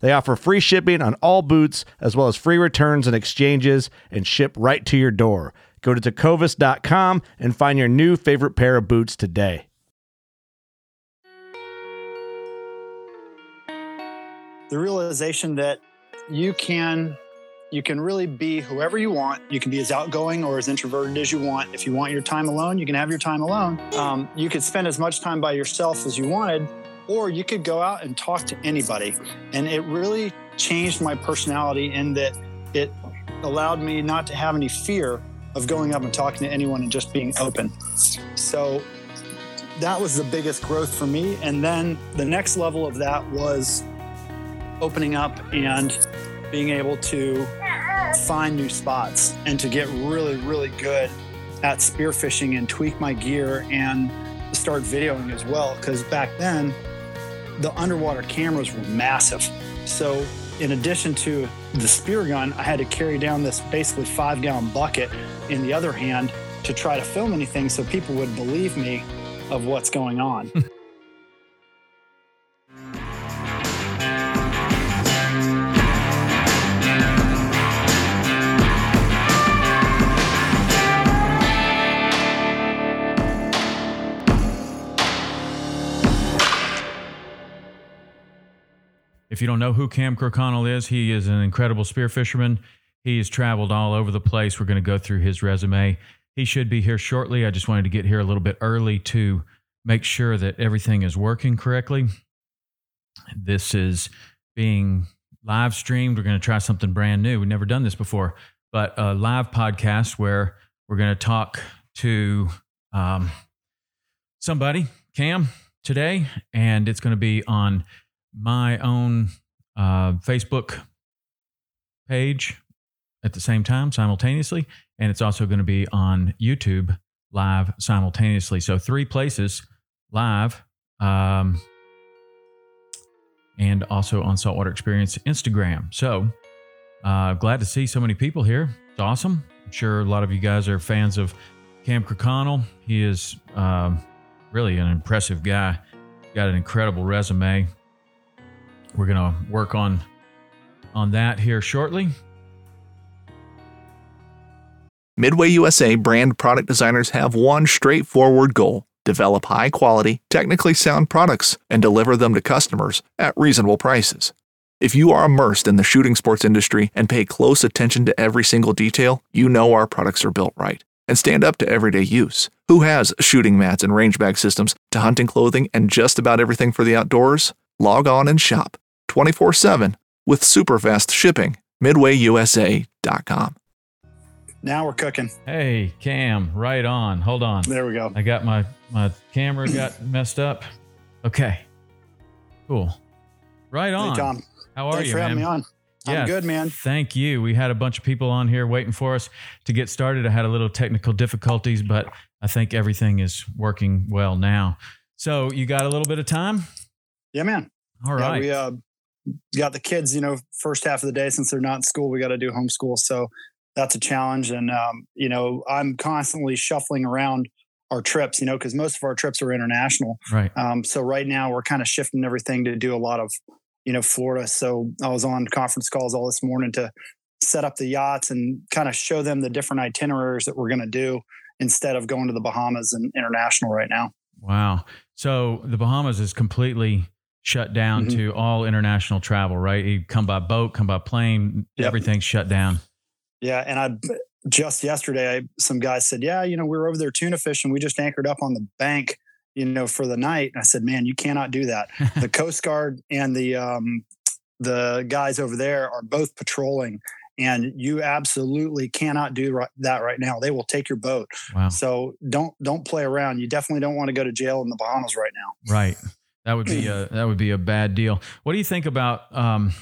They offer free shipping on all boots, as well as free returns and exchanges, and ship right to your door. Go to tecovas.com and find your new favorite pair of boots today. The realization that you can you can really be whoever you want. You can be as outgoing or as introverted as you want. If you want your time alone, you can have your time alone. Um, you could spend as much time by yourself as you wanted, or you could go out and talk to anybody. And it really changed my personality in that it allowed me not to have any fear of going up and talking to anyone and just being open. So that was the biggest growth for me. And then the next level of that was opening up and being able to find new spots and to get really, really good at spearfishing and tweak my gear and start videoing as well. Because back then, the underwater cameras were massive. So, in addition to the spear gun, I had to carry down this basically five gallon bucket in the other hand to try to film anything so people would believe me of what's going on. If you don't know who Cam Kirkconnell is, he is an incredible spear fisherman. He has traveled all over the place. We're going to go through his resume. He should be here shortly. I just wanted to get here a little bit early to make sure that everything is working correctly. This is being live streamed. We're going to try something brand new. We've never done this before, but a live podcast where we're going to talk to um, somebody, Cam, today, and it's going to be on my own uh, Facebook page at the same time simultaneously, and it's also going to be on YouTube live simultaneously. So three places live, um, and also on Saltwater Experience Instagram. So uh, glad to see so many people here. It's awesome. I'm sure a lot of you guys are fans of Cam Kirkconnell. He is um, really an impressive guy. Got an incredible resume. We're to work on on that here shortly. Midway USA brand product designers have one straightforward goal develop high quality, technically sound products and deliver them to customers at reasonable prices. If you are immersed in the shooting sports industry and pay close attention to every single detail, you know our products are built right and stand up to everyday use. Who has shooting mats and range bag systems to hunting clothing and just about everything for the outdoors? Log on and shop 24 7 with super fast shipping. MidwayUSA.com. now we're cooking. Hey, Cam, right on. Hold on. There we go. I got my my camera got messed up. Okay. Cool. Right on. Hey, Tom. How are you? Thanks you, for having man? me on. I'm good, man. Thank you. We had a bunch of people on here waiting for us to get started. I had a little technical difficulties, but I think everything is working well now. So you got a little bit of time? Yeah, man. All right. Yeah, we uh, got the kids, you know, first half of the day since they're not in school, we got to do homeschool. So that's a challenge. And um, you know, I'm constantly shuffling around our trips, you know, because most of our trips are international. Right. Um, so right now we're kind of shifting everything to do a lot of, you know, Florida. So I was on conference calls all this morning to set up the yachts and kind of show them the different itineraries that we're going to do instead of going to the Bahamas and international right now. Wow. So the Bahamas is completely shut down mm-hmm. to all international travel, right? You come by boat, come by plane, yep. everything's shut down. Yeah, and I just yesterday, I, some guys said, "Yeah, you know, we were over there tuna fishing. We just anchored up on the bank, you know, for the night." And I said, "Man, you cannot do that. the Coast Guard and the um, the guys over there are both patrolling, and you absolutely cannot do right, that right now. They will take your boat. Wow. So don't don't play around. You definitely don't want to go to jail in the Bahamas right now. Right. That would be a that would be a bad deal. What do you think about um,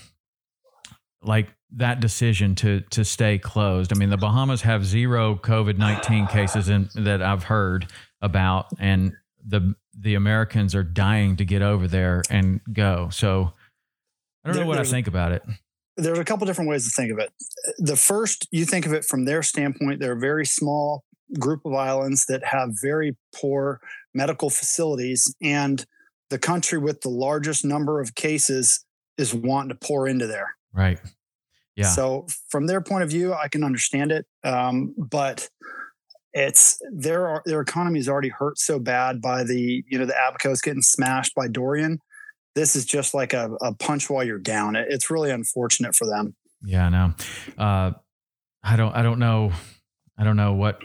like that decision to to stay closed. I mean, the Bahamas have zero COVID nineteen cases in, that I've heard about, and the the Americans are dying to get over there and go. So I don't there, know what I think about it. There's a couple different ways to think of it. The first, you think of it from their standpoint, they're a very small group of islands that have very poor medical facilities, and the country with the largest number of cases is wanting to pour into there. Right. Yeah. So from their point of view, I can understand it, um, but it's their their economy is already hurt so bad by the you know the Abacos getting smashed by Dorian. This is just like a, a punch while you're down. It, it's really unfortunate for them. Yeah, I know. Uh, I don't. I don't know. I don't know what.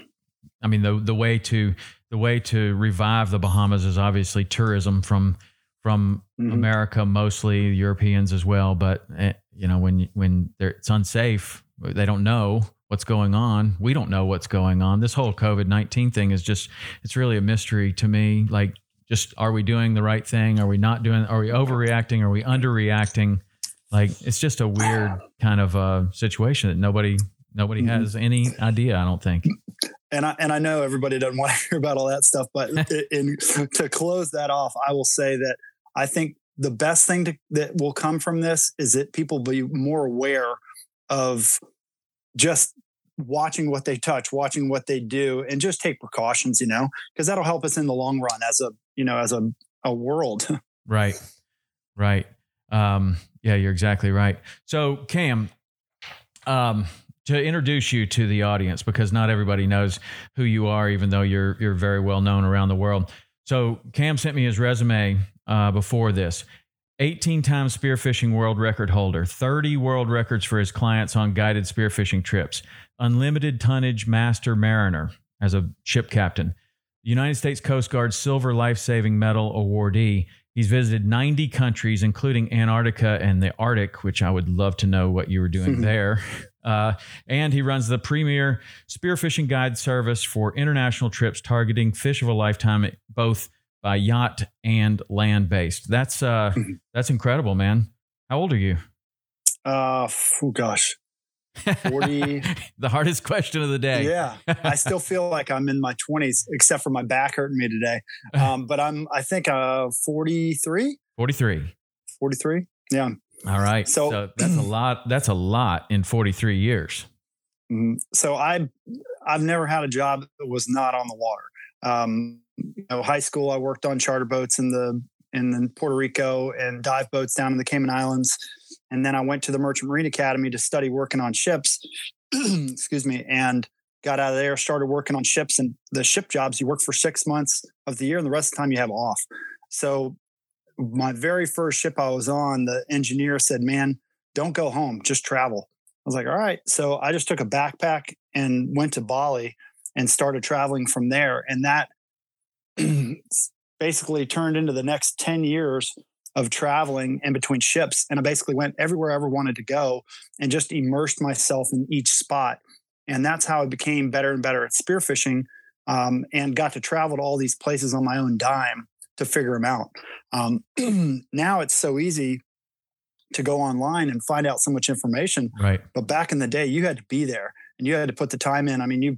I mean, the the way to the way to revive the Bahamas is obviously tourism from from mm-hmm. America, mostly Europeans as well. But eh, you know, when when it's unsafe, they don't know what's going on. We don't know what's going on. This whole COVID nineteen thing is just it's really a mystery to me. Like, just are we doing the right thing? Are we not doing? Are we overreacting? Are we underreacting? Like, it's just a weird kind of uh, situation that nobody nobody mm-hmm. has any idea. I don't think and I and I know everybody doesn't want to hear about all that stuff, but in, to close that off, I will say that I think the best thing to, that will come from this is that people be more aware of just watching what they touch, watching what they do, and just take precautions, you know, because that'll help us in the long run as a, you know, as a, a world. right. Right. Um, yeah, you're exactly right. So Cam, um, to introduce you to the audience because not everybody knows who you are, even though you're you're very well known around the world. So Cam sent me his resume uh, before this. 18 time spearfishing world record holder, 30 world records for his clients on guided spearfishing trips, unlimited tonnage master mariner as a ship captain, United States Coast Guard Silver Life Saving Medal awardee. He's visited 90 countries, including Antarctica and the Arctic, which I would love to know what you were doing there. Uh, and he runs the premier spearfishing guide service for international trips targeting fish of a lifetime, both by yacht and land based. That's uh, mm-hmm. that's incredible, man. How old are you? Uh, oh gosh, forty. the hardest question of the day. Yeah, I still feel like I'm in my twenties, except for my back hurting me today. Um, but I'm, I think, uh, 43. 43. 43. Yeah. All right. So, so that's a lot. That's a lot in 43 years. Mm-hmm. So I, I've never had a job that was not on the water. Um, you know, high school, I worked on charter boats in the in Puerto Rico and dive boats down in the Cayman Islands, and then I went to the Merchant Marine Academy to study working on ships. excuse me, and got out of there, started working on ships and the ship jobs. You work for six months of the year, and the rest of the time you have off. So my very first ship I was on, the engineer said, "Man, don't go home, just travel." I was like, "All right." So I just took a backpack and went to Bali and started traveling from there, and that basically turned into the next ten years of traveling in between ships. And I basically went everywhere I ever wanted to go and just immersed myself in each spot. And that's how I became better and better at spearfishing um, and got to travel to all these places on my own dime to figure them out. Um, now it's so easy to go online and find out so much information. Right. But back in the day, you had to be there and you had to put the time in. I mean, you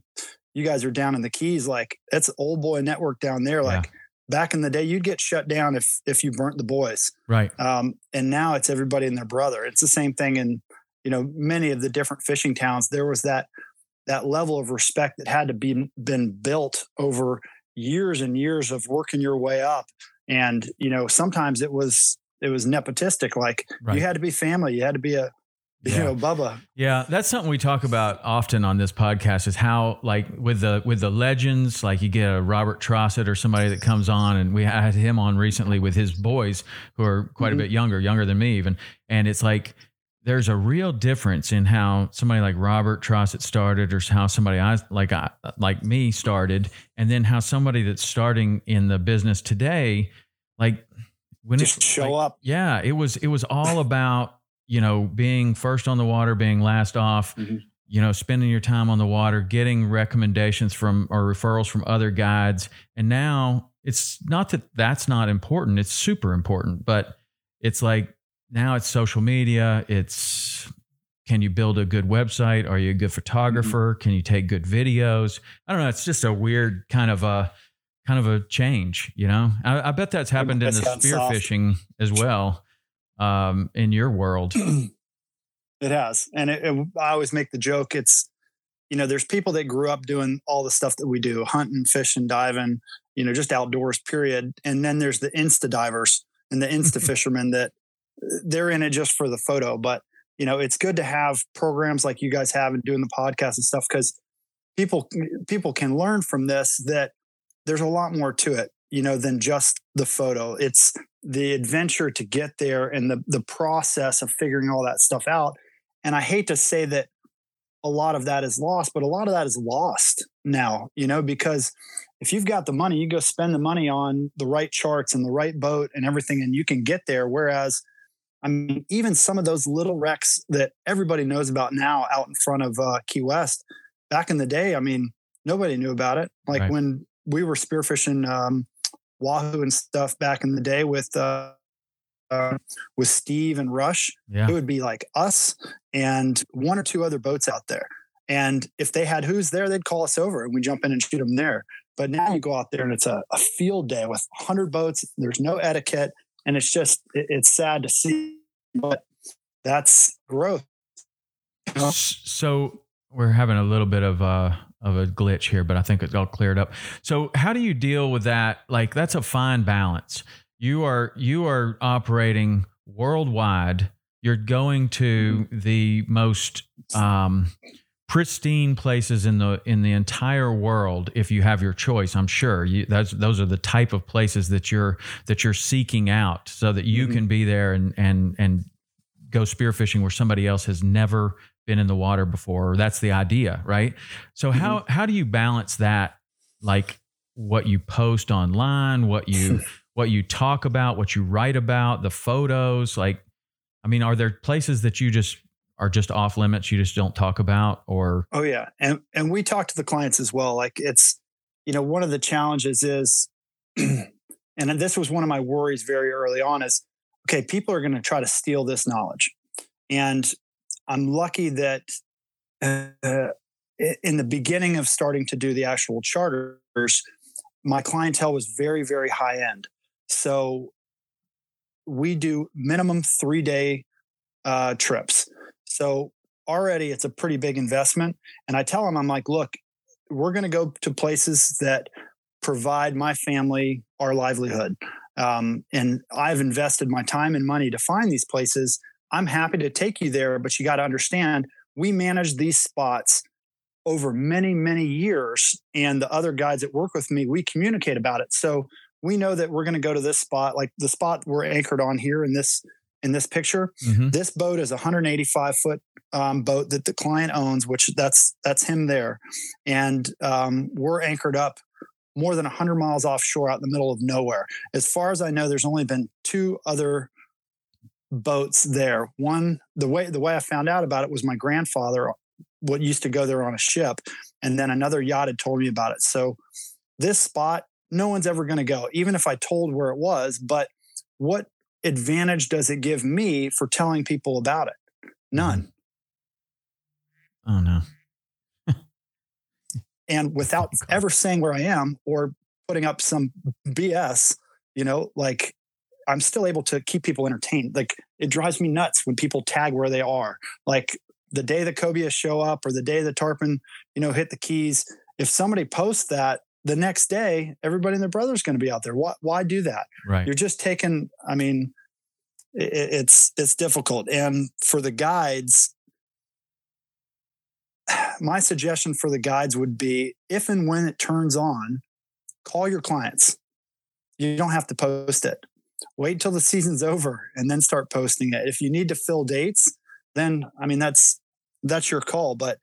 you guys are down in the Keys, like it's old boy network down there. Yeah. Like back in the day, you'd get shut down if if you burnt the boys. Right. Um, and now it's everybody and their brother. It's the same thing in you know many of the different fishing towns. There was that that level of respect that had to be been built over years and years of working your way up and you know sometimes it was it was nepotistic like right. you had to be family you had to be a you know bubba yeah that's something we talk about often on this podcast is how like with the with the legends like you get a Robert Trosset or somebody that comes on and we had him on recently with his boys who are quite mm-hmm. a bit younger younger than me even and it's like there's a real difference in how somebody like Robert Trosset started, or how somebody I like I, like me started, and then how somebody that's starting in the business today, like when it just show like, up. Yeah, it was it was all about you know being first on the water, being last off. Mm-hmm. You know, spending your time on the water, getting recommendations from or referrals from other guides, and now it's not that that's not important; it's super important, but it's like now it's social media. It's can you build a good website? Are you a good photographer? Mm-hmm. Can you take good videos? I don't know. It's just a weird kind of a kind of a change, you know. I, I bet that's happened in the spearfishing as well, um, in your world. it has, and it, it, I always make the joke. It's you know, there's people that grew up doing all the stuff that we do, hunting, fishing, diving, you know, just outdoors. Period. And then there's the insta divers and the insta fishermen that they're in it just for the photo. But you know, it's good to have programs like you guys have and doing the podcast and stuff because people people can learn from this that there's a lot more to it, you know, than just the photo. It's the adventure to get there and the the process of figuring all that stuff out. And I hate to say that a lot of that is lost, but a lot of that is lost now, you know, because if you've got the money, you go spend the money on the right charts and the right boat and everything, and you can get there. Whereas I mean, even some of those little wrecks that everybody knows about now out in front of uh, Key West, back in the day, I mean, nobody knew about it. Like right. when we were spearfishing um, Wahoo and stuff back in the day with uh, uh, with Steve and Rush, yeah. it would be like us and one or two other boats out there. And if they had who's there, they'd call us over and we jump in and shoot them there. But now you go out there and it's a, a field day with 100 boats. There's no etiquette and it's just it, it's sad to see, but that's growth. You know? So we're having a little bit of a of a glitch here, but I think it's all cleared up. So how do you deal with that? Like that's a fine balance. You are you are operating worldwide. You're going to mm-hmm. the most um, pristine places in the in the entire world if you have your choice i'm sure you, those those are the type of places that you're that you're seeking out so that you mm-hmm. can be there and and and go spearfishing where somebody else has never been in the water before that's the idea right so mm-hmm. how how do you balance that like what you post online what you what you talk about what you write about the photos like i mean are there places that you just are just off limits you just don't talk about or oh yeah. And and we talk to the clients as well. Like it's you know one of the challenges is and this was one of my worries very early on is okay people are going to try to steal this knowledge. And i'm lucky that uh, in the beginning of starting to do the actual charters my clientele was very very high end. So we do minimum three day uh, trips so already it's a pretty big investment. And I tell them, I'm like, look, we're going to go to places that provide my family our livelihood. Um, and I've invested my time and money to find these places. I'm happy to take you there, but you got to understand we manage these spots over many, many years. And the other guides that work with me, we communicate about it. So we know that we're going to go to this spot, like the spot we're anchored on here in this in this picture. Mm-hmm. This boat is a 185 foot um, boat that the client owns, which that's that's him there, and um, we're anchored up more than 100 miles offshore out in the middle of nowhere. As far as I know, there's only been two other boats there. One, the way the way I found out about it was my grandfather, what used to go there on a ship, and then another yacht had told me about it. So this spot, no one's ever going to go, even if I told where it was. But what advantage does it give me for telling people about it? None. Mm-hmm. Oh, no. and without ever saying where I am or putting up some BS, you know, like I'm still able to keep people entertained. Like it drives me nuts when people tag where they are. Like the day the cobia show up or the day the tarpon, you know, hit the keys, if somebody posts that the next day, everybody and their brother's going to be out there. Why, why do that? Right. You're just taking, I mean, it, it's, it's difficult. And for the guides, my suggestion for the guides would be if and when it turns on, call your clients. You don't have to post it. Wait till the season's over and then start posting it. If you need to fill dates, then I mean that's that's your call. But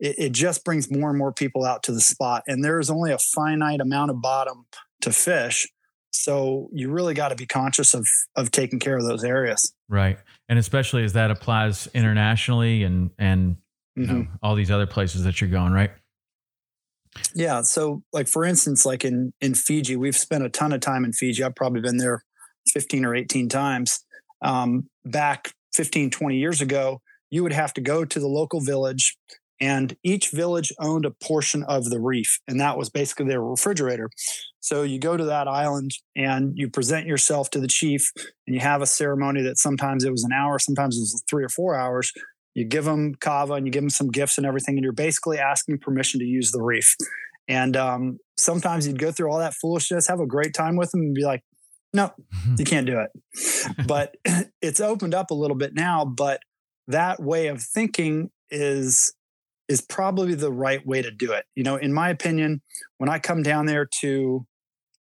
it, it just brings more and more people out to the spot. And there's only a finite amount of bottom to fish. So you really got to be conscious of of taking care of those areas. Right. And especially as that applies internationally and and you know, Mhm. all these other places that you're going, right? Yeah. So, like for instance, like in in Fiji, we've spent a ton of time in Fiji. I've probably been there 15 or 18 times. Um, back 15, 20 years ago, you would have to go to the local village, and each village owned a portion of the reef, and that was basically their refrigerator. So you go to that island and you present yourself to the chief, and you have a ceremony that sometimes it was an hour, sometimes it was three or four hours. You give them kava and you give them some gifts and everything, and you're basically asking permission to use the reef. And um, sometimes you'd go through all that foolishness, have a great time with them, and be like, "No, you can't do it." but it's opened up a little bit now. But that way of thinking is is probably the right way to do it. You know, in my opinion, when I come down there to,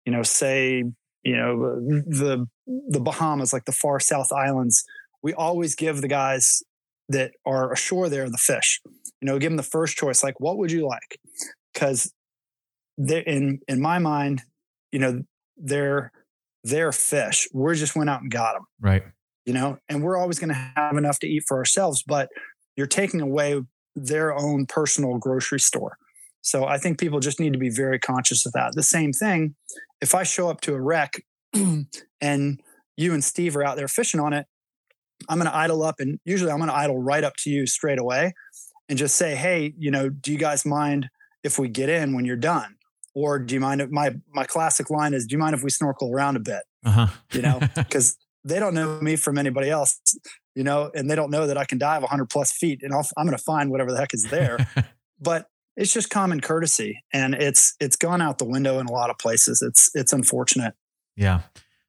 you know, say, you know, the the Bahamas, like the far south islands, we always give the guys that are ashore there the fish. You know, give them the first choice. Like, what would you like? Because in in my mind, you know, they're they're fish. We just went out and got them Right. you know, and we're always going to have enough to eat for ourselves, but you're taking away their own personal grocery store. So I think people just need to be very conscious of that. The same thing, if I show up to a wreck and you and Steve are out there fishing on it, I'm going to idle up and usually I'm going to idle right up to you straight away and just say, "Hey, you know, do you guys mind if we get in when you're done?" Or do you mind if my my classic line is, "Do you mind if we snorkel around a bit?" Uh huh. You know, because they don't know me from anybody else, you know, and they don't know that I can dive 100 plus feet and I'll, I'm going to find whatever the heck is there. but it's just common courtesy, and it's it's gone out the window in a lot of places. It's it's unfortunate. yeah.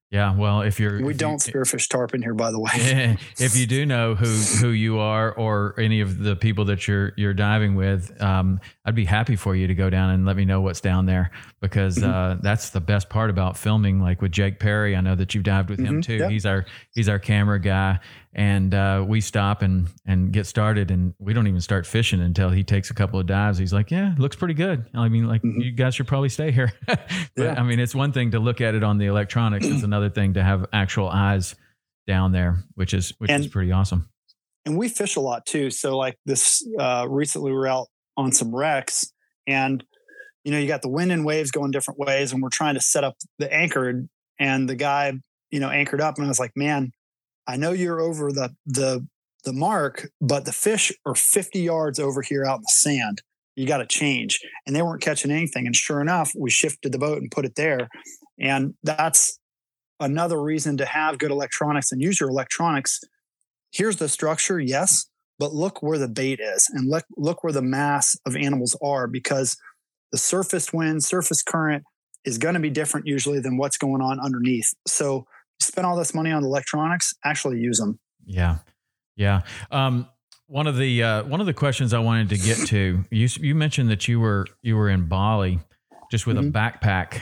Yeah. Well, if you're We if don't You, spearfish tarpon here, by the way. if you do know who who you are or any of the people that you're you're diving with, um, I'd be happy for you to go down and let me know what's down there because Mm-hmm. uh, that's the best part about filming. Like with Jake Perry, I know that you've dived with him Mhm. too. Yep. He's our he's our camera guy, and uh, we stop and and get started, and we don't even start fishing until he takes a couple of dives. He's like, "Yeah, looks pretty good." I mean, like Mhm. you guys should probably stay here. but Yeah. I mean, it's one thing to look at it on the electronics; it's another thing to have actual eyes down there, which is which is pretty awesome. and we fish a lot too. So like this uh, recently, we were out on some wrecks, and you know you got the wind and waves going different ways, and we're trying to set up the anchor, and the guy you know anchored up, and I was like, man, I know you're over the the the mark, but the fish are 50 yards over here out in the sand. You got to change, and they weren't catching anything. And sure enough, we shifted the boat and put it there, and that's another reason to have good electronics and use your electronics here's the structure, yes, but look where the bait is and look look where the mass of animals are because the surface wind, surface current is going to be different usually than what's going on underneath. So spend all this money on electronics, actually use them. Yeah, yeah. Um, one of the uh, one of the questions I wanted to get to you you mentioned that you were you were in Bali just with Mhm. a backpack,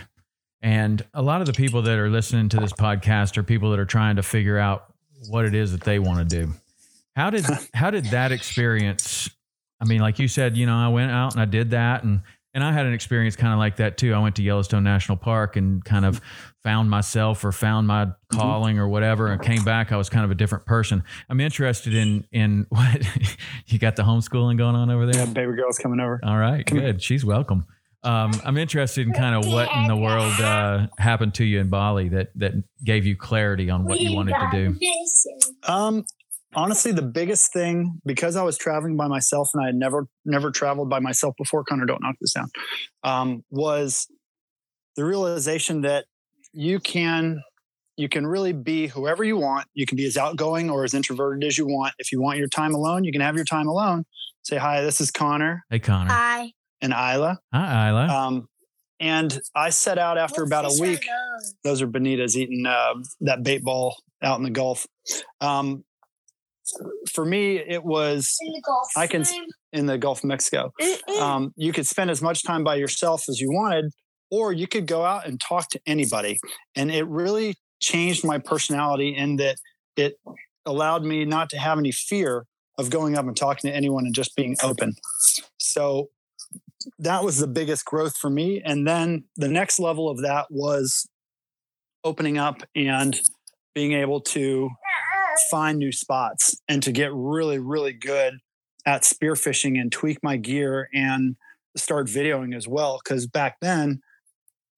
and a lot of the people that are listening to this podcast are people that are trying to figure out what it is that they want to do. How did how did that experience? I mean, like you said, you know, I went out and I did that, and and I had an experience kind of like that too. I went to Yellowstone National Park and kind of found myself or found my calling or whatever, and came back. I was kind of a different person. I'm interested in in what you got the homeschooling going on over there. Yeah, baby girl's coming over. All right, Come good. She's welcome. Um, I'm interested in kind of what in the world uh, happened to you in Bali that that gave you clarity on what you wanted to do. Um, honestly, the biggest thing because I was traveling by myself and I had never never traveled by myself before. Connor, don't knock this down. Um, was the realization that you can you can really be whoever you want. You can be as outgoing or as introverted as you want. If you want your time alone, you can have your time alone. Say hi. This is Connor Hey, Connor. Hi. and Isla. Hi, Isla. Um, and I set out after What about a week. those? Those are bonitas eating uh, that bait ball out in the Gulf. Um, for me, it was In the Gulf I can- in the Gulf of Mexico. Um, you could spend as much time by yourself as you wanted, or you could go out and talk to anybody. And it really changed my personality in that it allowed me not to have any fear of going up and talking to anyone and just being open. So that was the biggest growth for me. And then the next level of that was opening up and being able to find new spots and to get really, really good at spearfishing and tweak my gear and start videoing as well. Because back then,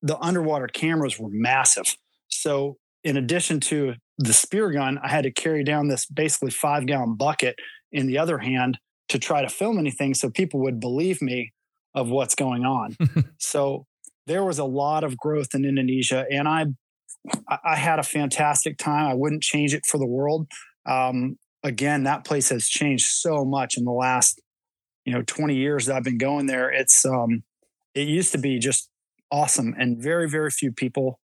the underwater cameras were massive. So, in addition to the spear gun, I had to carry down this basically five gallon bucket in the other hand to try to film anything so people would believe me of what's going on. so, there was a lot of growth in Indonesia, and I I- I had a fantastic time. I wouldn't change it for the world. Um, again, that place has changed so much in the last, you know, 20 years that I've been going there. It's um, it used to be just awesome and very, very few people.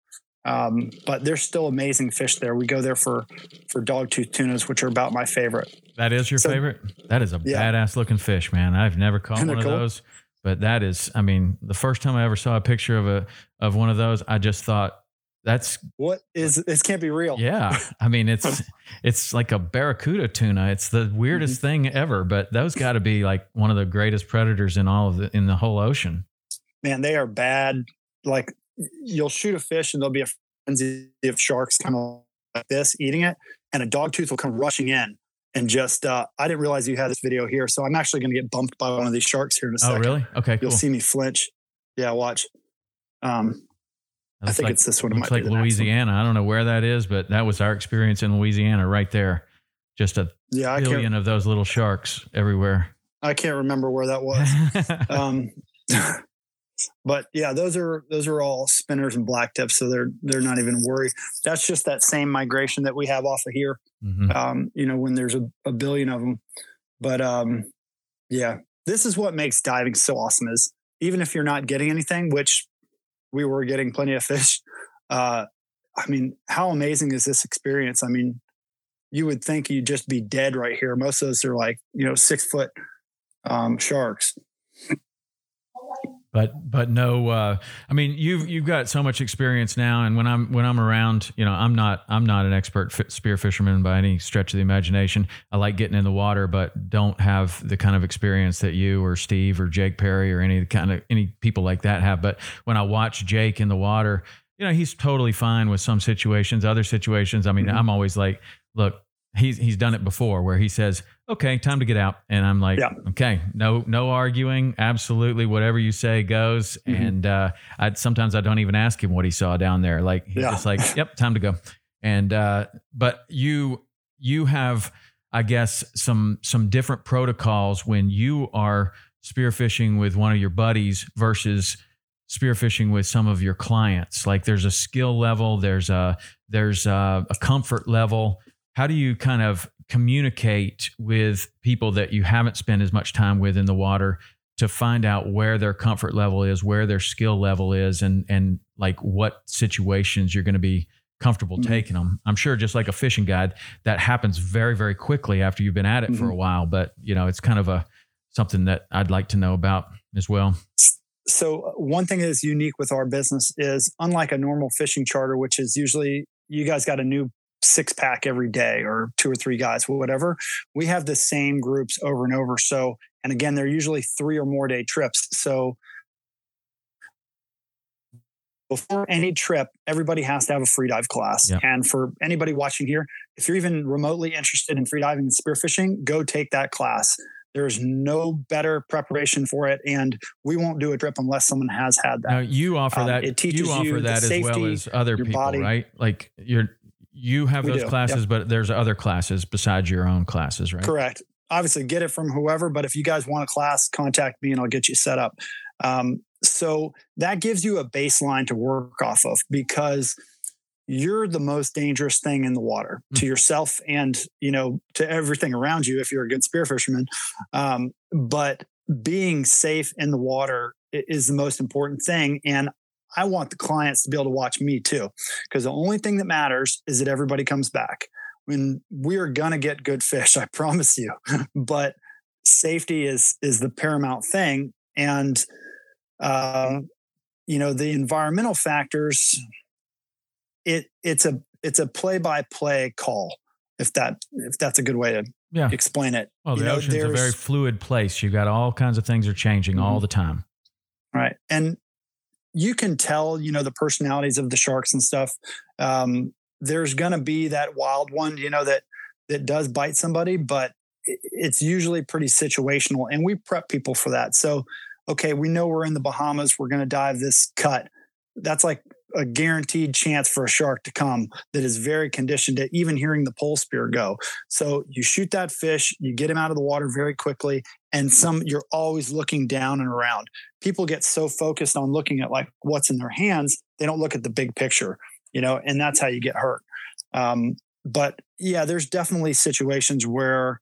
Um, but there's still amazing fish there. We go there for for dog tooth tunas, which are about my favorite. that is your so- favorite? That is a Yeah. badass looking fish, man. I've never caught Isn't one of cool? those, but that is, I mean, the first time I ever saw a picture of a of one of those, I just thought that's What is this? Can't be real. yeah. I mean, it's it's like a barracuda tuna. It's the weirdest Mm-hmm. thing ever, but those got to be like one of the greatest predators in all of the in the whole ocean. man, they are bad. Like you'll shoot a fish and there'll be a frenzy of sharks kind of like this eating it, and a dog tooth will come rushing in and just. Uh, I didn't realize you had this video here, so I'm actually going to get bumped by one of these sharks here in a Oh, second. really? Okay, cool. You'll see me flinch. Yeah, watch. Um, I think like- it's this one. It Looks like be the next one. Louisiana. I don't know where that is, but that was our experience in Louisiana right there. Just a Yeah, billion of those little sharks everywhere. I can't remember where that was. um, but yeah, those are those are all spinners and black tips, so they're they're not even worried. That's just that same migration that we have off of here. Mhm. um, you know, when there's a, a billion of them. But um, yeah, this is what makes diving so awesome is even if you're not getting anything, which we were getting plenty of fish. Uh, I mean, how amazing is this experience? I mean, you would think you'd just be dead right here. Most of those are like, you know, six foot um, sharks. But but no uh i mean you've you've got so much experience now. And when i'm when i'm around you know i'm not i'm not an expert fi- spear fisherman by any stretch of the imagination. I like getting in the water but don't have the kind of experience that you or steve or jake perry or any kind of any people like that have. But when i watch jake in the water you know he's totally fine with some situations. Other situations i mean Mhm. i'm always like look he's he's done it before where he says okay time to get out. And i'm like Yeah. okay no no arguing. Absolutely whatever you say goes. Mhm. and uh i sometimes i don't even ask him what he saw down there. Like he's Yeah. just like yep time to go. And uh but you you have i guess some some different protocols when you are spearfishing with one of your buddies versus spearfishing with some of your clients. Like there's a skill level there's a there's a, a comfort level how do you kind of communicate with people that you haven't spent as much time with in the water to find out where their comfort level is where their skill level is and and like what situations you're going to be comfortable Mhm. taking them i'm sure just like a fishing guide that happens very very quickly after you've been at it for a while but you know it's kind of a something that i'd like to know about as well. So uh, one thing that is unique with our business is unlike a normal fishing charter which is usually you guys got a new six pack every day or two or three guys whatever. We have the same groups over and over. So and again they're usually three or more day trips. So before any trip everybody has to have a free dive class. And for anybody watching here if you're even remotely interested in free diving and spearfishing go take that class. There's no better preparation for it and we won't do a trip unless someone has had that. Now you offer Um, that it teaches you offer you the that as well safety, as other people body. right? Like you're you have We those do, classes but there's other classes besides your own classes right? Correct. Obviously, get it from whoever, but if you guys want a class, contact me and I'll get you set up. Um, so that gives you a baseline to work off of because you're the most dangerous thing in the water to yourself and you know to everything around you if you're a good spear fisherman. Um, but being safe in the water is the most important thing. And i want the clients to be able to watch me too because the only thing that matters is that everybody comes back when we're gonna get good fish i promise you but safety is is the paramount thing and uh, you know the environmental factors it it's a it's a play by play call if that if that's a good way to Yeah. explain it Well, You know, ocean's a very fluid place. You've got all kinds of things are changing all Mhm. the time. right and you can tell you know the personalities of the sharks and stuff. Um, there's going to be that wild one you know that that does bite somebody but it's usually pretty situational and we prep people for that. So okay we know we're in the bahamas we're going to dive this cut. That's like a guaranteed chance for a shark to come that is very conditioned to even hearing the pole spear go. So you shoot that fish you get him out of the water very quickly and some you're always looking down and around. People get so focused on looking at like what's in their hands they don't look at the big picture you know and that's how you get hurt. Um, but yeah there's definitely situations where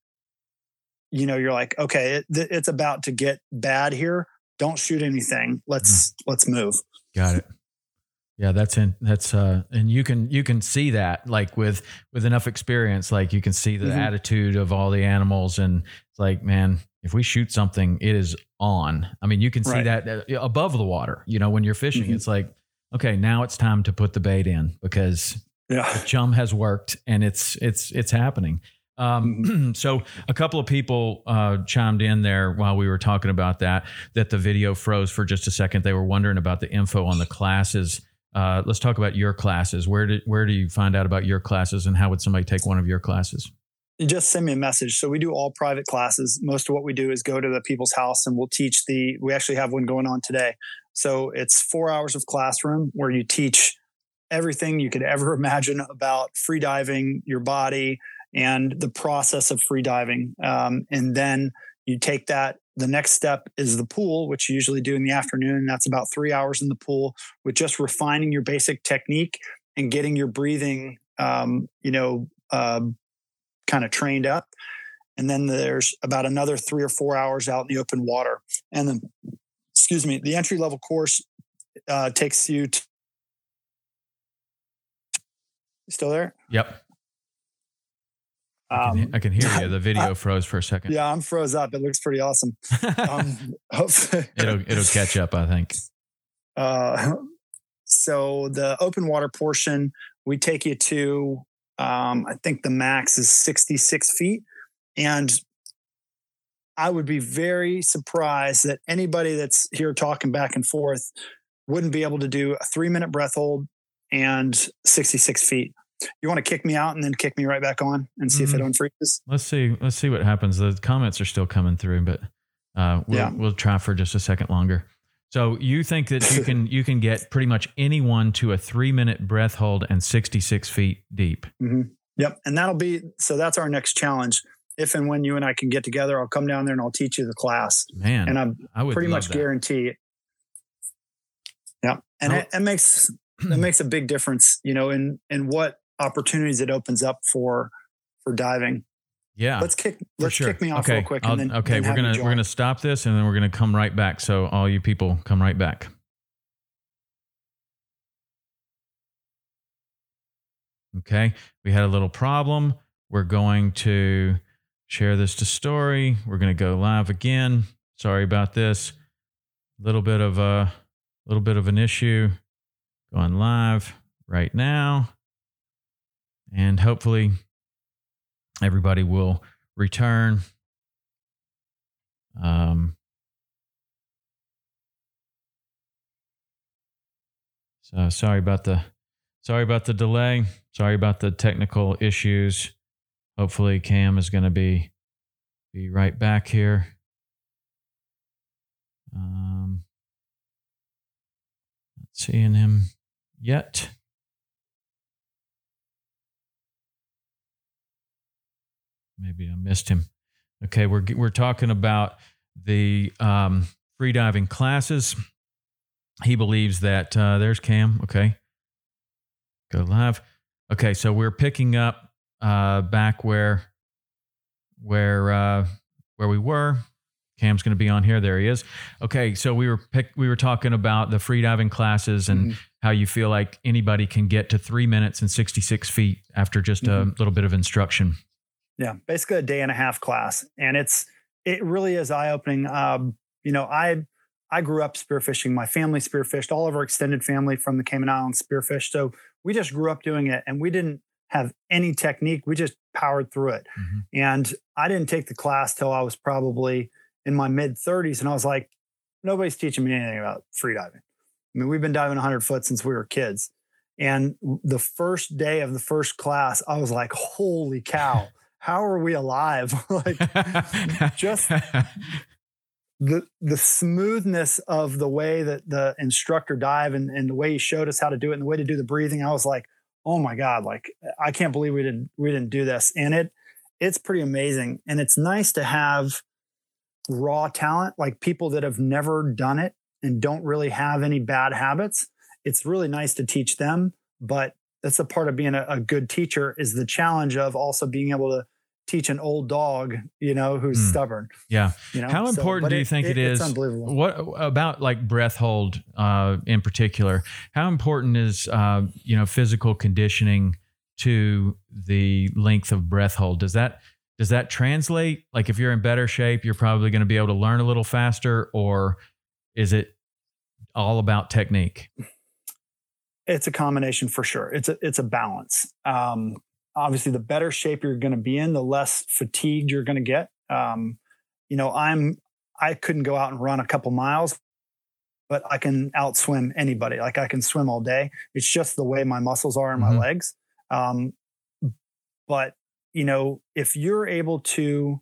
you know you're like okay it, it's about to get bad here. Don't shoot anything. Let's let's move. Got it. Yeah, that's in that's uh and you can you can see that like with with enough experience like you can see the Mhm. attitude of all the animals and it's like man if we shoot something it is on. I mean you can see Right. that uh, above the water, you know, when you're fishing Mhm. it's like okay, now it's time to put the bait in because yeah the chum has worked and it's it's it's happening. Um, so a couple of people uh, chimed in there while we were talking about that. That the video froze for just a second. They were wondering about the info on the classes. Uh, let's talk about your classes. Where did where do you find out about your classes, and how would somebody take one of your classes? you just send me a message. So we do all private classes. Most of what we do is go to the people's house and we'll teach the, we actually have one going on today. So it's four hours of classroom where you teach everything you could ever imagine about free diving, your body, and the process of free diving. Um, and then you take that. The next step is the pool, which you usually do in the afternoon. That's about three hours in the pool with just refining your basic technique and getting your breathing, um, you know, uh, kind of trained up. And then there's about another three or four hours out in the open water. And then, excuse me, the entry level course uh, takes you to. Still there? Yep, I, can, Um, I can hear you. The video froze for a second. yeah, I'm froze up. It looks pretty awesome. Um, hopefully, it'll it'll catch up. I think. Uh, so the open water portion, we take you to, um, I think the max is 66 feet. And I would be very surprised that anybody that's here talking back and forth wouldn't be able to do a three minute breath hold and 66 feet. You want to kick me out and then kick me right back on and see if it Mhm. unfreezes? Let's see. Let's see what happens. The comments are still coming through, but uh, we'll, Yeah. we'll try for just a second longer. So you think that you can you can get pretty much anyone to a three minute breath hold and sixty six feet deep. Yep. And that'll be so that's our next challenge. If and when you and I can get together, I'll come down there and I'll teach you the class. Man, And I'm I would pretty much that. guarantee it. Yeah. And it, it makes it makes a big difference, you know, in in what opportunities it opens up for for diving. Yeah, Let's kick let's sure. kick me off okay. real quick I'll- and then okay, then we're gonna we're gonna stop this and then we're gonna come right back. So all you people come right back. Okay, we had a little problem. We're going to share this to story. We're going to go live again. Sorry about this. A Little bit of a little bit of an issue. Going live right now, and hopefully everybody will return. Um, so sorry about the sorry about the delay. Sorry about the technical issues. Hopefully Cam is going to be be right back here. Um, not seeing him yet. Maybe I missed him. Okay, we're we're talking about the um, freediving classes. He believes that uh, there's Cam. Okay, Go live. Okay, so we're picking up uh, back where where uh, where we were. Cam's going to be on here. There he is. Okay, so we were pick, we were talking about the freediving classes and Mhm. how you feel like anybody can get to three minutes and sixty six feet after just a Mhm. little bit of instruction. Yeah, basically a day and a half class, and it's it really is eye opening. Um, you know, I I grew up spearfishing. My family spearfished. All of our extended family from the Cayman Islands spearfished. So we just grew up doing it, and we didn't have any technique. We just powered through it. Mhm. And I didn't take the class till I was probably in my mid 30s, and I was like, nobody's teaching me anything about freediving. I mean, we've been diving 100 foot since we were kids. And the first day of the first class, I was like, holy cow how are we alive? like just the the smoothness of the way that the instructor dive and, and the way he showed us how to do it and the way to do the breathing, I was like, oh my God, like I can't believe we didn't we didn't do this. And it it's pretty amazing. And it's nice to have raw talent, like people that have never done it and don't really have any bad habits. It's really nice to teach them, but that's a part of being a, a good teacher is the challenge of also being able to teach an old dog, you know, who's Hmm. stubborn. yeah. You know, How important but do you think it is? It's unbelievable. What about like breath hold uh, in particular? How important is uh, you know physical conditioning to the length of breath hold? Does that does that translate? Like if you're in better shape, you're probably going to be able to learn a little faster, or is it all about technique? It's a combination for sure. It's a it's a balance. Um, obviously, the better shape you're going to be in, the less fatigued you're going to get. Um, you know, I'm I couldn't go out and run a couple miles, but I can outswim anybody. Like I can swim all day. It's just the way my muscles are in my Mhm. legs. Um, but you know, if you're able to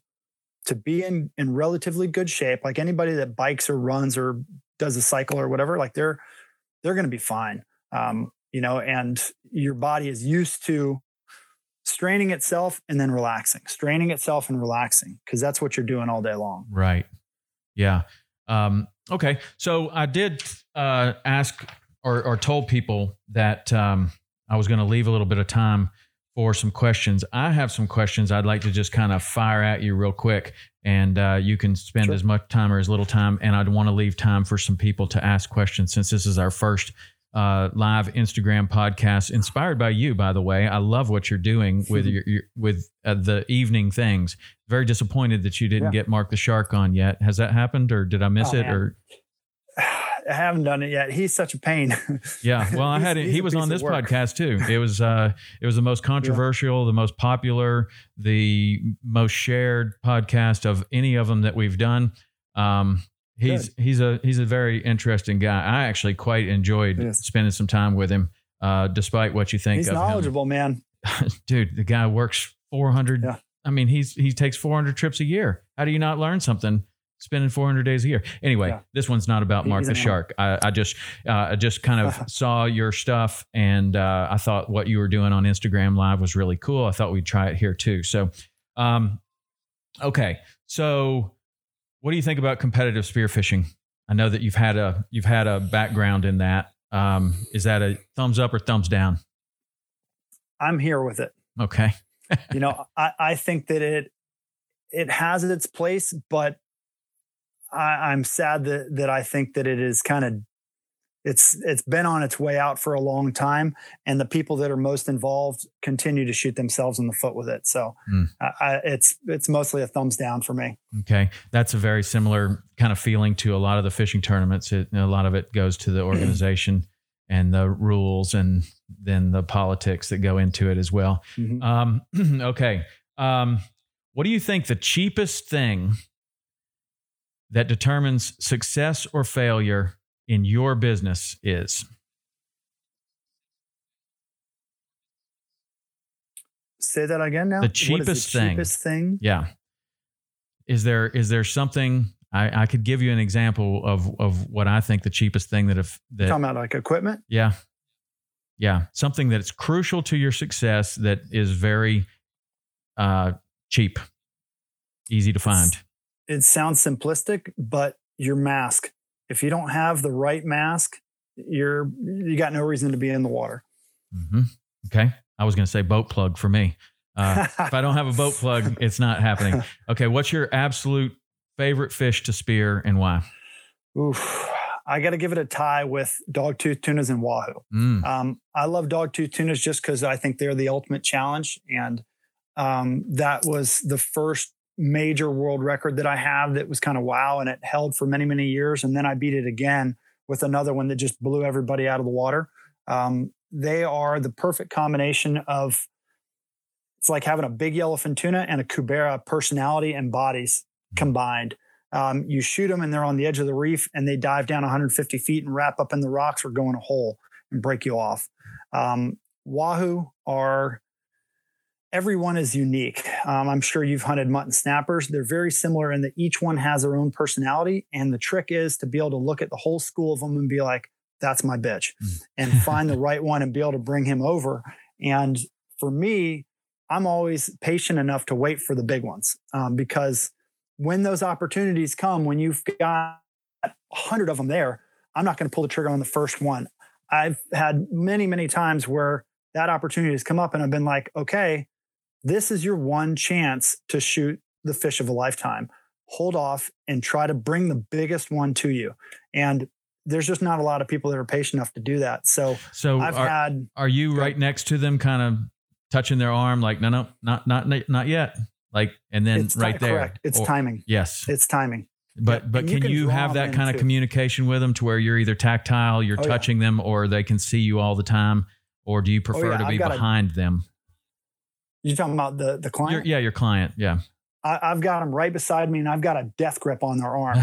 to be in in relatively good shape, like anybody that bikes or runs or does a cycle or whatever, like they're they're going to be fine. Um, you know, and your body is used to straining itself and then relaxing, straining itself and relaxing, because that's what you're doing all day long. Right. Yeah. Um, okay. So I did uh, ask or, or told people that um, I was going to leave a little bit of time for some questions. I have some questions I'd like to just kind of fire at you real quick, and uh, you can spend Sure. as much time or as little time. And I'd want to leave time for some people to ask questions since this is our first uh, live Instagram podcast, inspired by you, by the way. I love what you're doing with your, your with uh, the evening things. Very disappointed that you didn't Yeah. get Mark the Shark on yet. Has that happened, or did I miss Oh, it? man. Or I haven't done it yet. He's such a pain. yeah, well, I had it. He was on this podcast too. It was uh, it was the most controversial, the most popular, the most shared podcast of any of them that we've done. Um, he's he's a he's a very interesting guy. I actually quite enjoyed Yes. spending some time with him, uh, despite what you think He's of him. knowledgeable, man. dude the guy works 400 Yeah. i mean he's he takes 400 trips a year how do you not learn something spending 400 days a year anyway Yeah. this one's not about mark he's the shark i, I just uh, i just kind of saw your stuff and uh, i thought what you were doing on instagram live was really cool i thought we'd try it here too so um okay so what do you think about competitive spearfishing i know that you've had a you've had a background in that. Um is that a thumbs up or thumbs down? I'm here with it. okay. You know, I, I think that it it has its place, but I, I'm sad that that I think that it is kind of it's it's been on its way out for a long time, and the people that are most involved continue to shoot themselves in the foot with it. So. I, I, it's it's mostly a thumbs down for me. Okay, that's a very similar kind of feeling to a lot of the fishing tournaments. It, a lot of it goes to the organization and the rules, and then the politics that go into it as well. Mhm. Um, okay, um, what do you think the cheapest thing that determines success or failure in your business is? Say that again now. The cheapest thing. Cheapest thing. Yeah. Is there is there something I, I could give you an example of of what I think the cheapest thing that if that Talking about like equipment. Yeah. Yeah. Something that's crucial to your success that is very uh, cheap, easy to find. it sounds simplistic, but your mask. If you don't have the right mask, you're you got no reason to be in the water. Mm-hmm. Okay. I was going to say boat plug for me. Uh, if I don't have a boat plug, it's not happening. Okay. What's your absolute favorite fish to spear and why? Oof. I got to give it a tie with dogtooth tunas and wahoo. Mm. Um, I love dogtooth tunas just because I think they're the ultimate challenge. And um, that was the first major world record that I have that was kind of wow. And it held for many, many years. And then I beat it again with another one that just blew everybody out of the water. Um, they are the perfect combination of it's like having a big yellowfin tuna and a Cubera personality and bodies combined. Um, you shoot them and they're on the edge of the reef and they dive down 150 feet and wrap up in the rocks or go in a hole and break you off. Um, wahoo are everyone is unique. Um, I'm sure you've hunted mutton snappers. They're very similar in that each one has their own personality. And the trick is to be able to look at the whole school of them and be like, that's my bitch, and find the right one and be able to bring him over. And for me, I'm always patient enough to wait for the big ones um, because when those opportunities come, when you've got a hundred of them there, I'm not going to pull the trigger on the first one. I've had many, many times where that opportunity has come up and I've been like, okay, this is your one chance to shoot the fish of a lifetime. Hold off and try to bring the biggest one to you. And there's just not a lot of people that are patient enough to do that. So, so I've are, had. are you right next to them, kind of touching their arm, like, no, no, not, not, not yet. Like, and then right there. Correct. It's Or- timing. Yes. It's timing. But Yeah, but and can you can you have that kind of into- communication with them to where you're either tactile, you're Oh, yeah. touching them, or they can see you all the time, or do you oh, prefer yeah, to be got a- behind them? You talking about the the Your, client? yeah, your client. Yeah. I, I've got them right beside me, and I've got a death grip on their arm,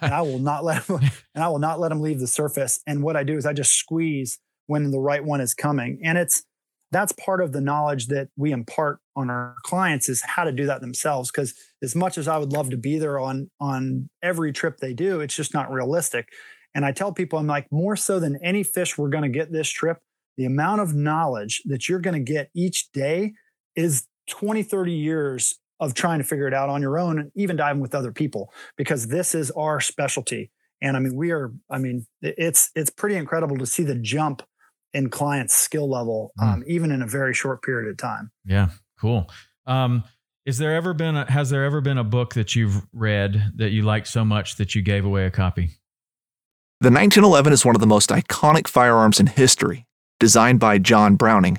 and I will not let them. And I will not let them leave the surface. And what I do is I just squeeze when the right one is coming, and it's that's part of the knowledge that we impart on our clients is how to do that themselves. Because as much as I would love to be there on on every trip they do, it's just not realistic. And I tell people, I'm like, more so than any fish we're going to get this trip, the amount of knowledge that you're going to get each day is 20, 30 years of trying to figure it out on your own and even diving with other people because this is our specialty. And I mean, we are, I mean, it's it's pretty incredible to see the jump in clients' skill level, Mm. um, even in a very short period of time. Yeah, cool. Um, is there ever been a, has there ever been a book that you've read that you liked so much that you gave away a copy? The 1911 is one of the most iconic firearms in history. Designed by John Browning,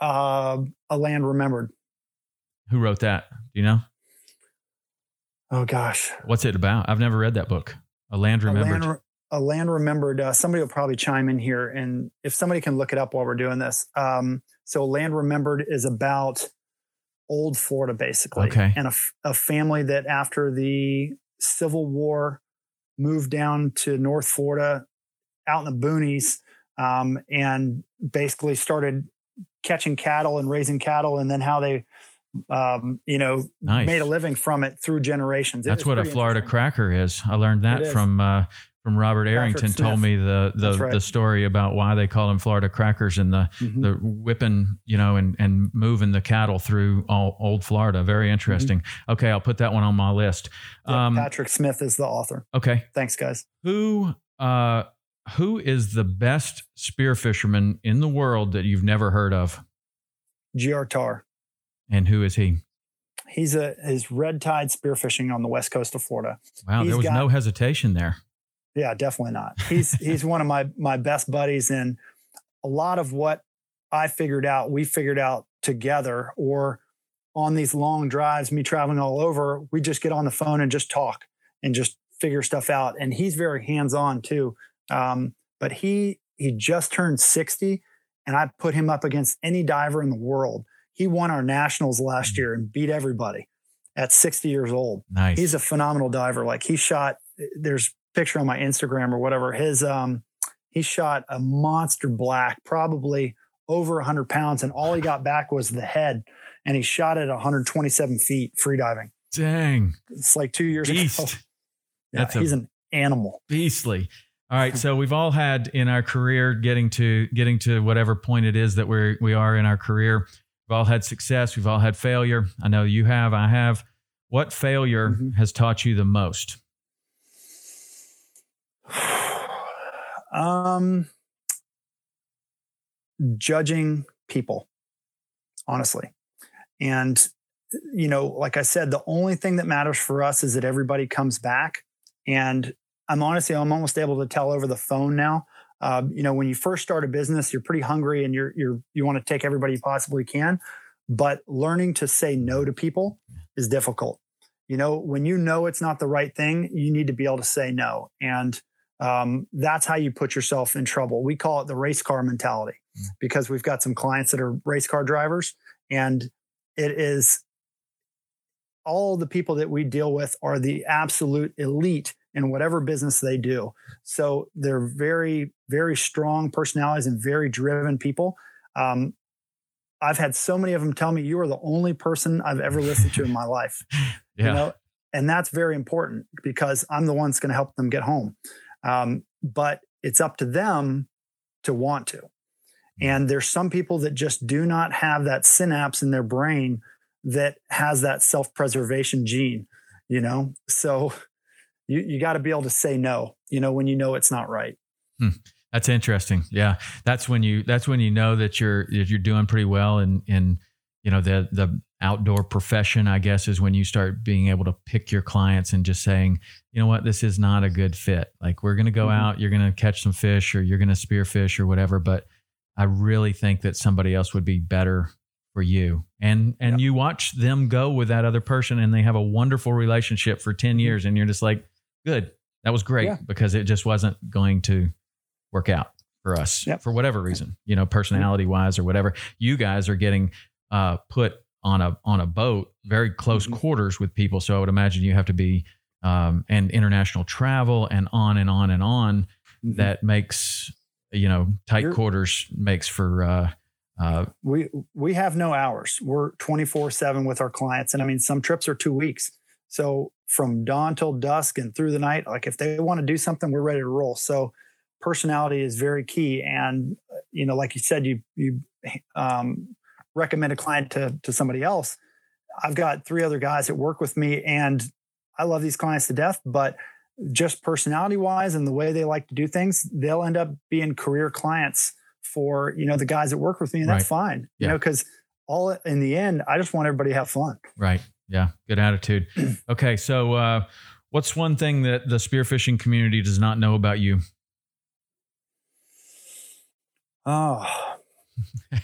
Uh, a land remembered. Who wrote that? Do you know? Oh gosh, What's it about? I've never read that book. A Land a Remembered. land, a land remembered. Uh, somebody will probably chime in here, and if somebody can look it up while we're doing this. Um, so land remembered is about old Florida, basically, Okay. and a, f- a family that after the Civil War moved down to North Florida, out in the boonies, um, and basically started catching cattle and raising cattle, and then how they, um, you know, Nice. made a living from it through generations. It That's what a Florida cracker is. I learned that from uh, from Robert Arrington. Told me the the, right. the story about why they call them Florida crackers and the Mhm. the whipping, you know, and and moving the cattle through all old Florida. Very interesting. Okay, I'll put that one on my list. Mm-hmm. Yeah, Um, Patrick Smith is the author. okay, Thanks, guys. who uh who is the best spear fisherman in the world that you've never heard of, GR Tar. and who is he? He's a his red tide spearfishing on the west coast of Florida. Wow, He's there was got- no hesitation there. Yeah, definitely not. He's he's one of my my best buddies, and a lot of what I figured out, we figured out together, or on these long drives, me traveling all over, we just get on the phone and just talk and just figure stuff out. And he's very hands on too. Um, but he he just turned sixty, and I put him up against any diver in the world. He won our nationals last year and beat everybody at 60 years old Nice. he's a phenomenal diver. Like he shot, there's a picture on my Instagram or whatever. His um, he shot a monster black, probably over 100 pounds, and all he got back was the head, and he shot at 127 feet freediving. Dang. It's like two years Beast. ago. Yeah, That's he's an animal. beastly. All right, so we've all had in our career getting to getting to whatever point it is that we're we are in our career. We've all had success. We've all had failure. I know you have. I have. What failure Mhm. has taught you the most? um, judging people, honestly. And, you know, like I said, the only thing that matters for us is that everybody comes back. And I'm honestly, I'm almost able to tell over the phone now. Um, you know, when you first start a business, you're pretty hungry and you're, you're, you want to take everybody you possibly can. But learning to say no to people is difficult. You know, when you know it's not the right thing, you need to be able to say no. And, um, that's how you put yourself in trouble. We call it the race car mentality because we've got some clients that are race car drivers, and it is all the people that we deal with are the absolute elite in whatever business they do. So they're very, very strong personalities and very driven people. Um, I've had so many of them tell me, "You are the only person I've ever listened to in my life." Yeah. you know and that's very important because i'm the one that's going to help them get home um, but it's up to them to want to and there's some people that just do not have that synapse in their brain that has that self-preservation gene you know so you, you got to be able to say no you know when you know it's not right That's interesting. Yeah, that's when you that's when you know that you're you're doing pretty well in in you know the the outdoor profession. I guess is when you start being able to pick your clients and just saying, you know what, this is not a good fit. Like we're gonna go Mhm. out, you're gonna catch some fish, or you're gonna spear fish or whatever. But I really think that somebody else would be better for you. And and Yeah. you watch them go with that other person, and they have a wonderful relationship for ten years, and you're just like, good, that was great Yeah. because it just wasn't going to work out for us Yep. for whatever reason, you know, personality wise or whatever. You guys are getting uh, put on a on a boat, very close Mhm. quarters with people. So I would imagine you have to be um, and international travel and on and on and on. That makes you know tight You're- quarters makes for uh, uh, we we have no hours we're 24 7 with our clients and i mean some trips are two weeks so from dawn till dusk and through the night like if they want to do something we're ready to roll. So personality is very key and you know like you said you you um, recommend a client to to somebody else. I've got three other guys that work with me and i love these clients to death but just personality wise and the way they like to do things they'll end up being career clients for you know the guys that work with me and that's fine you know because all in the end i just want everybody to have fun. Right. Yeah, good attitude. okay, so uh, what's one thing that the spearfishing community does not know about you? oh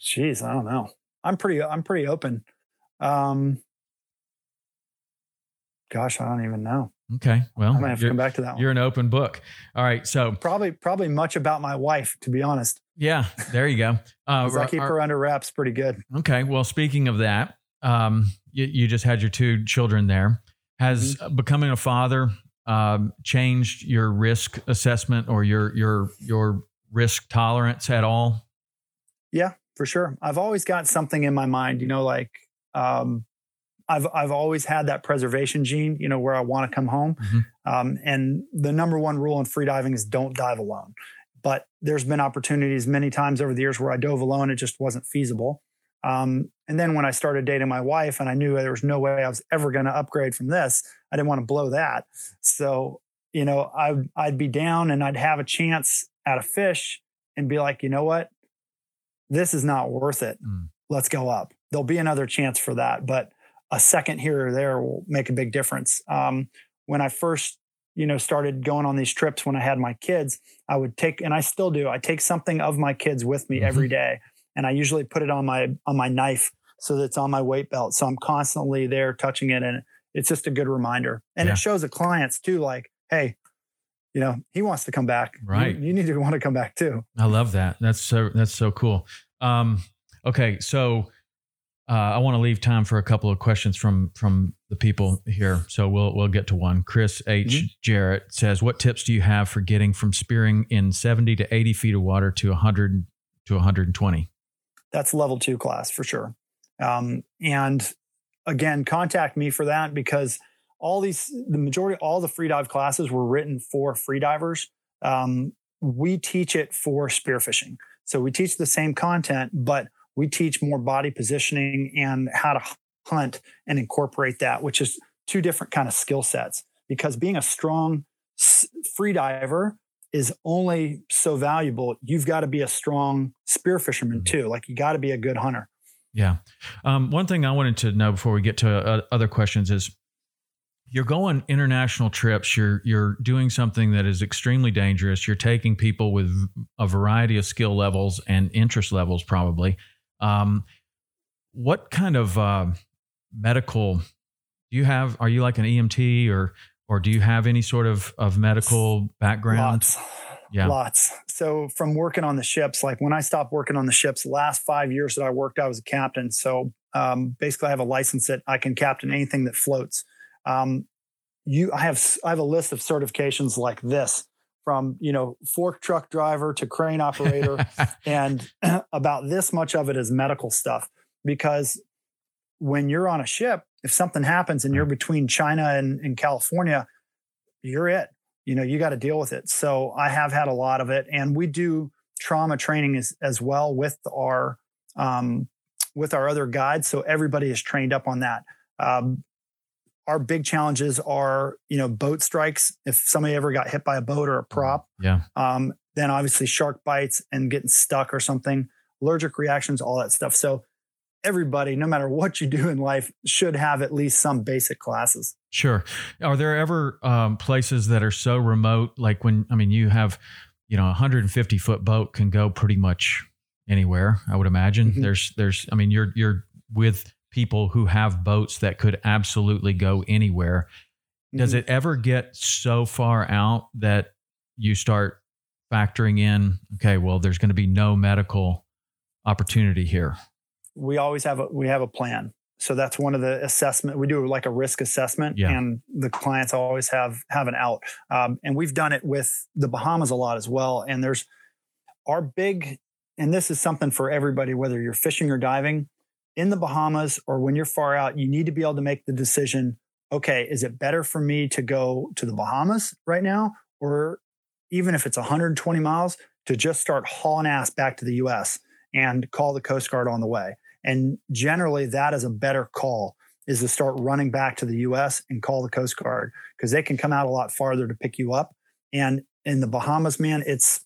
jeez i don't know i'm pretty i'm pretty open um gosh i don't even know Okay, well, i might have to come back to that one you're an open book. All right, so probably probably much about my wife to be honest yeah, there you go. Uh, i keep are- her under wraps pretty good Okay. Well, speaking of that, um, you, you just had your two children there. Has Mm-hmm. becoming a father um, changed your risk assessment or your your your risk tolerance at all? Yeah, for sure. I've always got something in my mind, you know, like um, I've I've always had that preservation gene, you know, where I want to come home. Mhm. Um, and the number one rule in freediving is don't dive alone. But there's been opportunities many times over the years where I dove alone, it just wasn't feasible. Um, and then when I started dating my wife, and I knew there was no way I was ever going to upgrade from this, I didn't want to blow that. So, you know, I, I'd be down and I'd have a chance at a fish and be like, you know what? This is not worth it. Mm. Let's go up. There'll be another chance for that. But a second here or there will make a big difference. Um, when I first, you know, started going on these trips when I had my kids, I would take, and I still do, I take something of my kids with me Mhm. every day. And I usually put it on my on my knife so that it's on my weight belt. So I'm constantly there touching it. And it's just a good reminder. And Yeah. it shows the clients too, like, hey, you know, he wants to come back. Right. You, need to want to come back too. I love that. That's so that's so cool. Um, okay, so uh, I want to leave time for a couple of questions from from the people here. So we'll we'll get to one. Chris H. Mhm. Jarrett says, "What tips do you have for getting from spearing in seventy to eighty feet of water to hundred to 120. That's level two class for sure. Um, and again, contact me for that because all these, the majority, all the free dive classes were written for free divers. Um, we teach it for spearfishing. So we teach the same content, but we teach more body positioning and how to hunt and incorporate that, which is two different kind of skill sets. Because being a strong free diver is only so valuable. You've got to be a strong spear fisherman mm-hmm. too. Like you got to be a good hunter. Yeah. Um, one thing I wanted to know before we get to uh, other questions is you're going international trips you're you're doing something that is extremely dangerous you're taking people with a variety of skill levels and interest levels probably um, what kind of uh, medical do you have are you like an emt or or do you have any sort of of medical background? Lots. Yeah. Lots. So from working on the ships like when i stopped working on the ships last five years that i worked i was a captain. So um, basically i have a license that i can captain anything that floats. Um, you, I have, I have a list of certifications like this from you know fork truck driver to crane operator, and about this much of it is medical stuff. Because when you're on a ship, if something happens and you're between China and, and California, you're it. You know, you got to deal with it. So I have had a lot of it, and we do trauma training as, as well with our um, with our other guides. So everybody is trained up on that. Um, our big challenges are, you know, boat strikes. If somebody ever got hit by a boat or a mm-hmm. prop, yeah. Um, then obviously shark bites and getting stuck or something, allergic reactions, all that stuff. So everybody, no matter what you do in life, should have at least some basic classes. Sure. Are there ever um, places that are so remote, like when I mean, you have, you know, a 150 foot boat can go pretty much anywhere. I would imagine. Mm-hmm. There's, there's, I mean, you're you're with people who have boats that could absolutely go anywhere. Does mm-hmm. it ever get so far out that you start factoring in, okay, well, there's going to be no medical opportunity here? We always have a we have a plan. So that's one of the assessment we do like a risk assessment, yeah. and the clients always have have an out. Um, and we've done it with the Bahamas a lot as well. And there's our big, and this is something for everybody, whether you're fishing or diving in the Bahamas or when you're far out, you need to be able to make the decision okay, is it better for me to go to the Bahamas right now? Or even if it's 120 miles, to just start hauling ass back to the US and call the Coast Guard on the way. And generally, that is a better call is to start running back to the US and call the Coast Guard because they can come out a lot farther to pick you up. And in the Bahamas, man, it's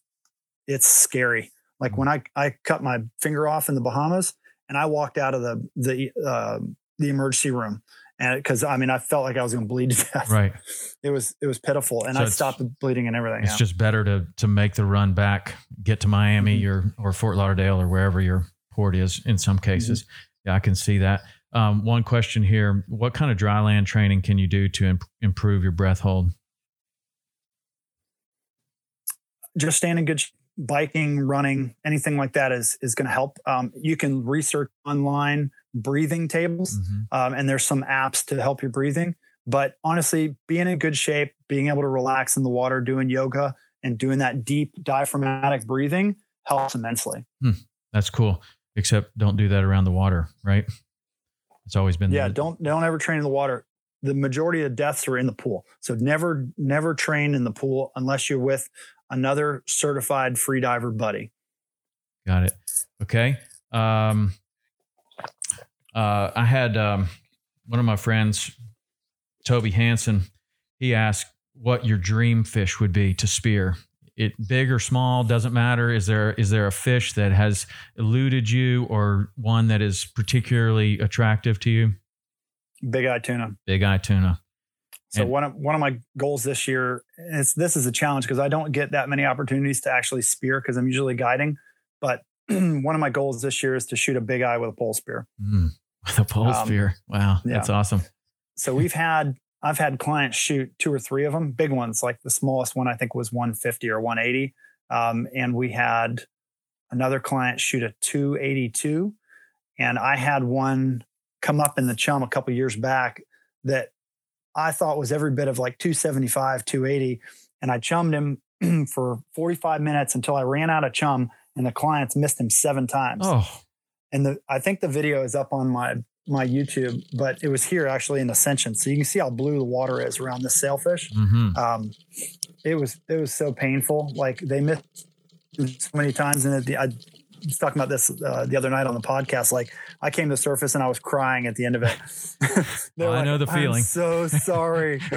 it's scary. Like when I, I cut my finger off in the Bahamas, and I walked out of the the uh, the emergency room, and because I mean I felt like I was going to bleed to death. Right. It was it was pitiful, and so I stopped the bleeding and everything. It's yeah. just better to to make the run back, get to Miami mm-hmm. or or Fort Lauderdale or wherever your port is. In some cases, mm-hmm. yeah, I can see that. Um, one question here: What kind of dry land training can you do to imp- improve your breath hold? Just standing in good biking, running, anything like that is is going to help. Um, you can research online breathing tables, mm-hmm. um, and there's some apps to help your breathing. But honestly, being in good shape, being able to relax in the water, doing yoga, and doing that deep diaphragmatic breathing helps immensely. Hmm. That's cool. Except don't do that around the water, right? It's always been yeah. The- don't don't ever train in the water. The majority of deaths are in the pool, so never never train in the pool unless you're with another certified free diver buddy. Got it. Okay. Um, uh, I had um, one of my friends, Toby Hanson. He asked what your dream fish would be to spear. It big or small doesn't matter. Is there is there a fish that has eluded you, or one that is particularly attractive to you? Big eye tuna. Big eye tuna. So and, one of one of my goals this year is this is a challenge because I don't get that many opportunities to actually spear because I'm usually guiding. But one of my goals this year is to shoot a big eye with a pole spear. Mm, with a pole um, spear. Wow, yeah. that's awesome. So we've had I've had clients shoot two or three of them, big ones. Like the smallest one I think was 150 or 180, um, and we had another client shoot a 282, and I had one come up in the chum a couple years back that I thought was every bit of like 275, 280. And I chummed him for 45 minutes until I ran out of chum. and the clients missed him seven times. Oh, And the I think the video is up on my my YouTube, but it was here actually in Ascension, so you can see how blue the water is around this sailfish. hmm Um, it was it was so painful. Like they missed so many times, and at the, I was talking about this uh, the other night on the podcast. Like I came to the surface and I was crying at the end of it. They're I know the "I'm feeling." so sorry.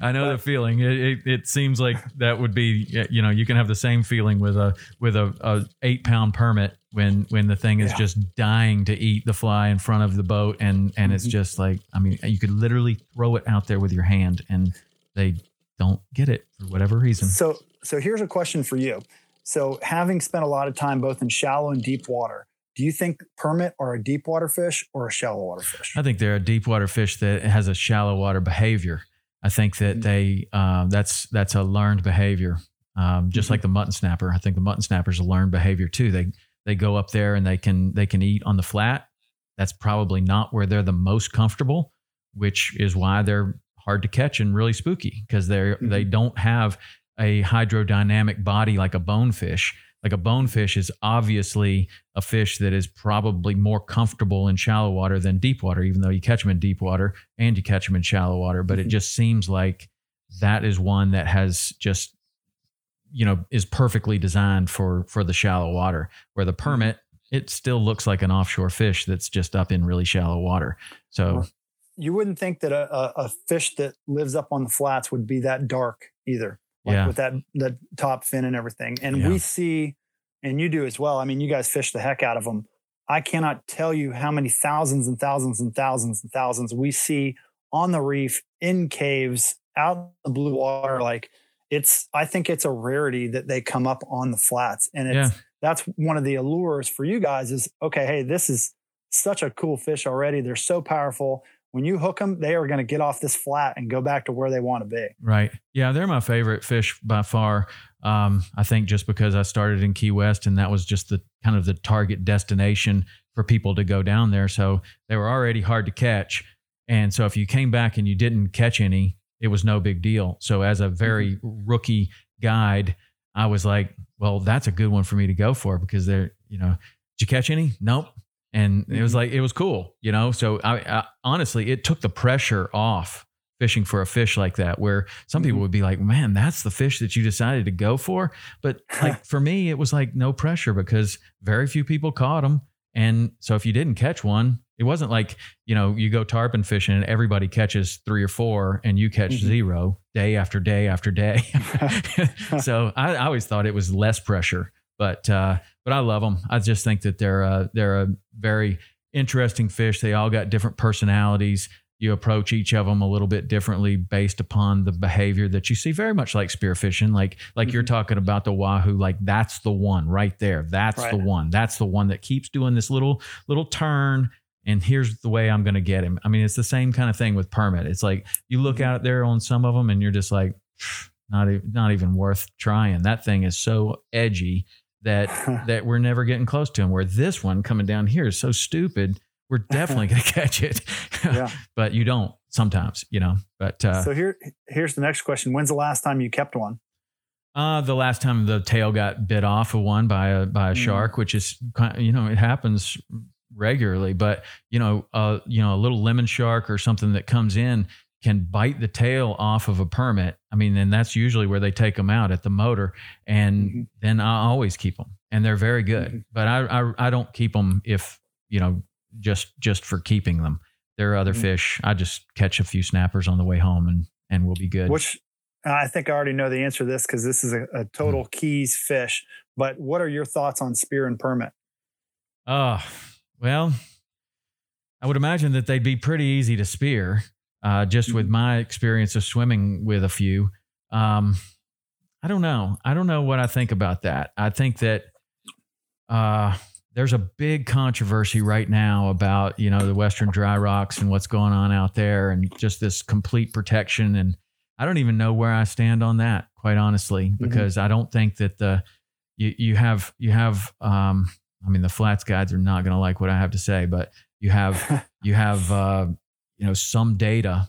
I know the feeling. It, it, it seems like that would be, you know, you can have the same feeling with a with a, a eight pound permit when when the thing is Yeah. just dying to eat the fly in front of the boat, and and it's Mhm. just like, I mean, you could literally throw it out there with your hand, and they don't get it for whatever reason. So, so here's a question for you. So, having spent a lot of time both in shallow and deep water, do you think permit are a deep water fish or a shallow water fish? I think they're a deep water fish that has a shallow water behavior. I think that Mhm. they uh, that's that's a learned behavior, um, just Mhm. like the mutton snapper. I think the mutton snapper is a learned behavior too. They they go up there and they can they can eat on the flat. That's probably not where they're the most comfortable, which is why they're hard to catch and really spooky because they're Mhm. they don't have a hydrodynamic body like a bonefish. Like a bonefish is obviously a fish that is probably more comfortable in shallow water than deep water, even though you catch them in deep water and you catch them in shallow water. But it Mhm. just seems like that is one that has just, you know, is perfectly designed for for the shallow water. Where the permit, it still looks like an offshore fish that's just up in really shallow water. So You wouldn't think that a, a, a fish that lives up on the flats would be that dark either, like Yeah. with that that top fin and everything. And Yeah. we see, and you do as well. I mean, you guys fish the heck out of them. I cannot tell you how many thousands and thousands and thousands and thousands we see on the reef in caves out in the blue water. Like it's, I think it's a rarity that they come up on the flats, and it's yeah, that's one of the allures for you guys is okay hey this is such a cool fish already they're so powerful when you hook them they are going to get off this flat and go back to where they want to be Right. Yeah, they're my favorite fish by far. Um, I think just because I started in Key West and that was just the kind of the target destination for people to go down there. So they were already hard to catch. And so if you came back and you didn't catch any, it was no big deal. So as a very rookie guide, I was like, well, that's a good one for me to go for because they're, you know, did you catch any? Nope. And it was Mhm. like, it was cool, you know? So I, I honestly, it took the pressure off fishing for a fish like that, where some people Mhm. would be like, man, that's the fish that you decided to go for. But like for me, it was like no pressure because very few people caught them. And so if you didn't catch one, it wasn't like, you know, you go tarpon fishing and everybody catches three or four and you catch Mhm. zero day after day after day. so I, I always thought it was less pressure, but, uh, but I love them. I just think that they're, uh, they're a very interesting fish. They all got different personalities. You approach each of them a little bit differently based upon the behavior that you see, very much like spearfishing. Like, like you're Mhm. talking about the wahoo, like that's the one right there. That's the one. That's the one that keeps doing this little little turn. And here's the way I'm going to get him. I mean, it's the same kind of thing with permit. It's like you look Mhm. out there on some of them, and you're just like, not even, not even worth trying. That thing is so edgy that that we're never getting close to him. Where this one coming down here is so stupid, we're definitely going to catch it. yeah but you don't sometimes, you know. But uh, so here here's the next question when's the last time you kept one uh, the last time the tail got bit off of one by a by a Mm. shark, which is you know it happens regularly, but you know uh, you know a little lemon shark or something that comes in can bite the tail off of a permit. I mean, and that's usually where they take them out at the motor, and Mhm. then I always keep them, and they're very good. Mhm. But I, I I don't keep them if you know just just for keeping them. There are other Mhm. fish. I just catch a few snappers on the way home, and and we'll be good. which i think i already know the answer to this because this is a, a total Hmm. keys fish but what are your thoughts on spear and permit Oh, well, I would imagine that they'd be pretty easy to spear, uh, just with Mhm. my experience of swimming with a few. Um, I don't know. I don't know what I think about that. I think that uh, there's a big controversy right now about you know the Western dry rocks and what's going on out there, and just this complete protection. And I don't even know where I stand on that, quite honestly, because I don't think that the you you have you have um, I mean, the flats guides are not going to like what I have to say, but you have you have uh, you know some data.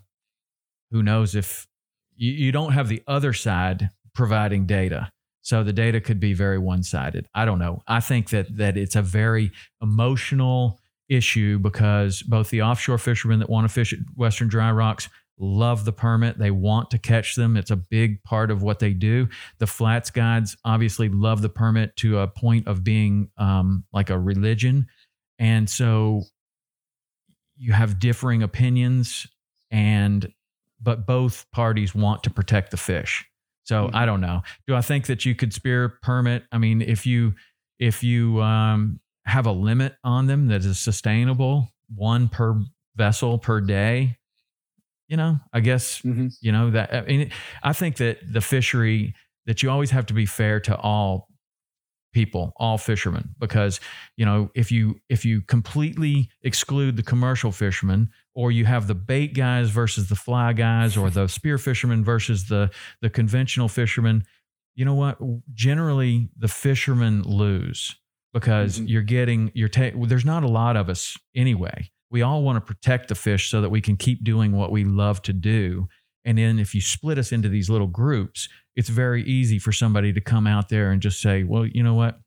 Who knows if you, you don't have the other side providing data? So the data could be very one-sided. I don't know. I think that that it's a very emotional issue because both the offshore fishermen that want to fish at Western Dry Rocks love the permit. They want to catch them. It's a big part of what they do. The flats guides obviously love the permit to a point of being um, like a religion. And so you have differing opinions and but both parties want to protect the fish. So Mhm. I don't know. Do I think that you could spear permit? I mean, if you if you um, have a limit on them that is sustainable, one per vessel per day, you know, I guess Mhm. you know that. I mean, I think that the fishery that you always have to be fair to all people, all fishermen, because you know if you if you completely exclude the commercial fishermen, or you have the bait guys versus the fly guys, or the spear fishermen versus the the conventional fishermen, you know what? Generally, the fishermen lose because Mhm. you're getting you're ta- there's not a lot of us anyway. We all want to protect the fish so that we can keep doing what we love to do. And then if you split us into these little groups, it's very easy for somebody to come out there and just say, "Well, you know what?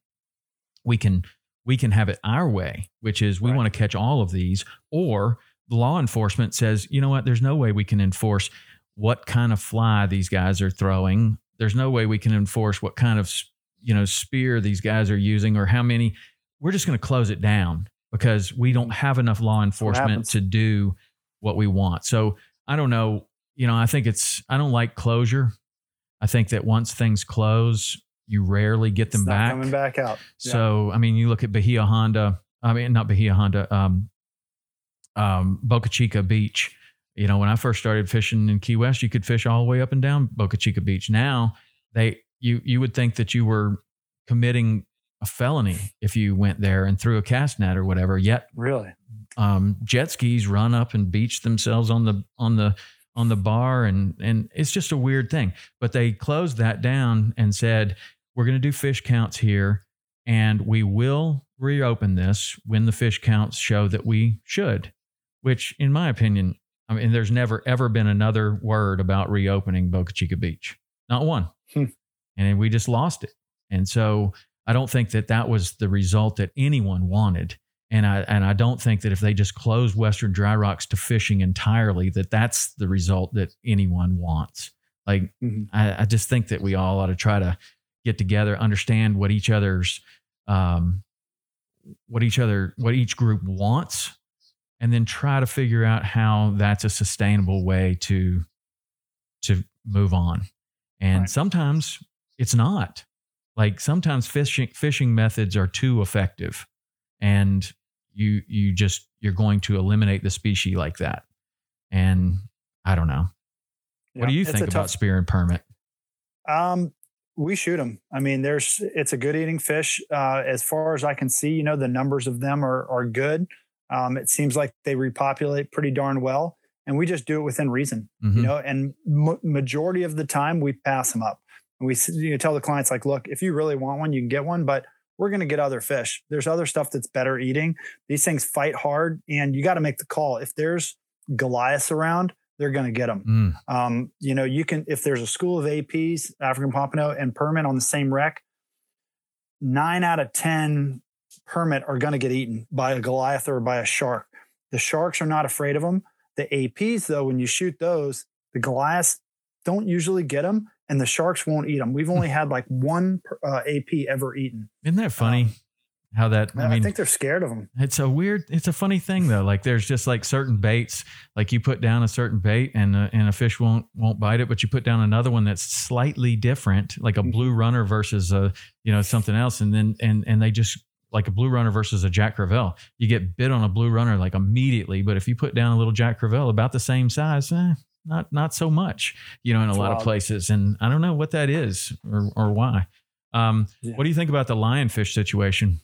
We can we can have it our way, which is we Right. want to catch all of these." Or the law enforcement says, "You know what? There's no way we can enforce what kind of fly these guys are throwing. There's no way we can enforce what kind of you know spear these guys are using or how many. We're just going to close it down because we don't have enough law enforcement to do what we want. So I don't know. You know, I think it's I don't like closure. I think that once things close, you rarely get them back. coming back out. Yeah. So I mean, you look at Bahia Honda. I mean, not Bahia Honda. Um, um, Boca Chica Beach. You know, when I first started fishing in Key West, you could fish all the way up and down Boca Chica Beach. Now they you you would think that you were committing a felony if you went there and threw a cast net or whatever. Yet really, um, jet skis run up and beach themselves on the on the on the bar and and it's just a weird thing. But they closed that down and said we're going to do fish counts here and we will reopen this when the fish counts show that we should which in my opinion i mean there's never ever been another word about reopening boca chica beach. Not one. Hmm. and we just lost it. And so i don't think that that was the result that anyone wanted and I and I don't think that if they just close Western Dry Rocks to fishing entirely, that that's the result that anyone wants. Like Mhm. I, I just think that we all ought to try to get together, understand what each other's, um, what each other, what each group wants, and then try to figure out how that's a sustainable way to to move on. And Right. sometimes it's not. Like sometimes fishing fishing methods are too effective, and you you just you're going to eliminate the species like that. And I don't know. What do you think about tough- spear and permit? Um, we shoot them. I mean, there's it's a good eating fish. Uh, as far as I can see, you know, the numbers of them are are good. Um, it seems like they repopulate pretty darn well, and we just do it within reason, Mhm. you know. And m- majority of the time, we pass them up. And we you know, tell the clients like, look, if you really want one, you can get one, but we're going to get other fish. There's other stuff that's better eating. These things fight hard, and you got to make the call. If there's Goliaths around, they're going to get them. Mm, Um, you know, you can if there's a school of APs, African Pompano and Permit on the same wreck, nine out of ten Permit are going to get eaten by a Goliath or by a shark. The sharks are not afraid of them. The APs, though, when you shoot those, the Goliaths don't usually get them, and the sharks won't eat them. We've only had like one uh, AP ever eaten. Isn't that funny? Um, how that I, I mean think they're scared of them. It's a weird, it's a funny thing though. Like there's just like certain baits, like you put down a certain bait and a, and a fish won't won't bite it, but you put down another one that's slightly different, like a Mhm. blue runner versus a you know something else, and then and and they just like a blue runner versus a Jack Crevalle. You get bit on a blue runner like immediately, but if you put down a little Jack Crevalle about the same size, eh, not not so much, you know, in a It's lot of places, and I don't know what that is or or why. Um, Yeah. What do you think about the lionfish situation?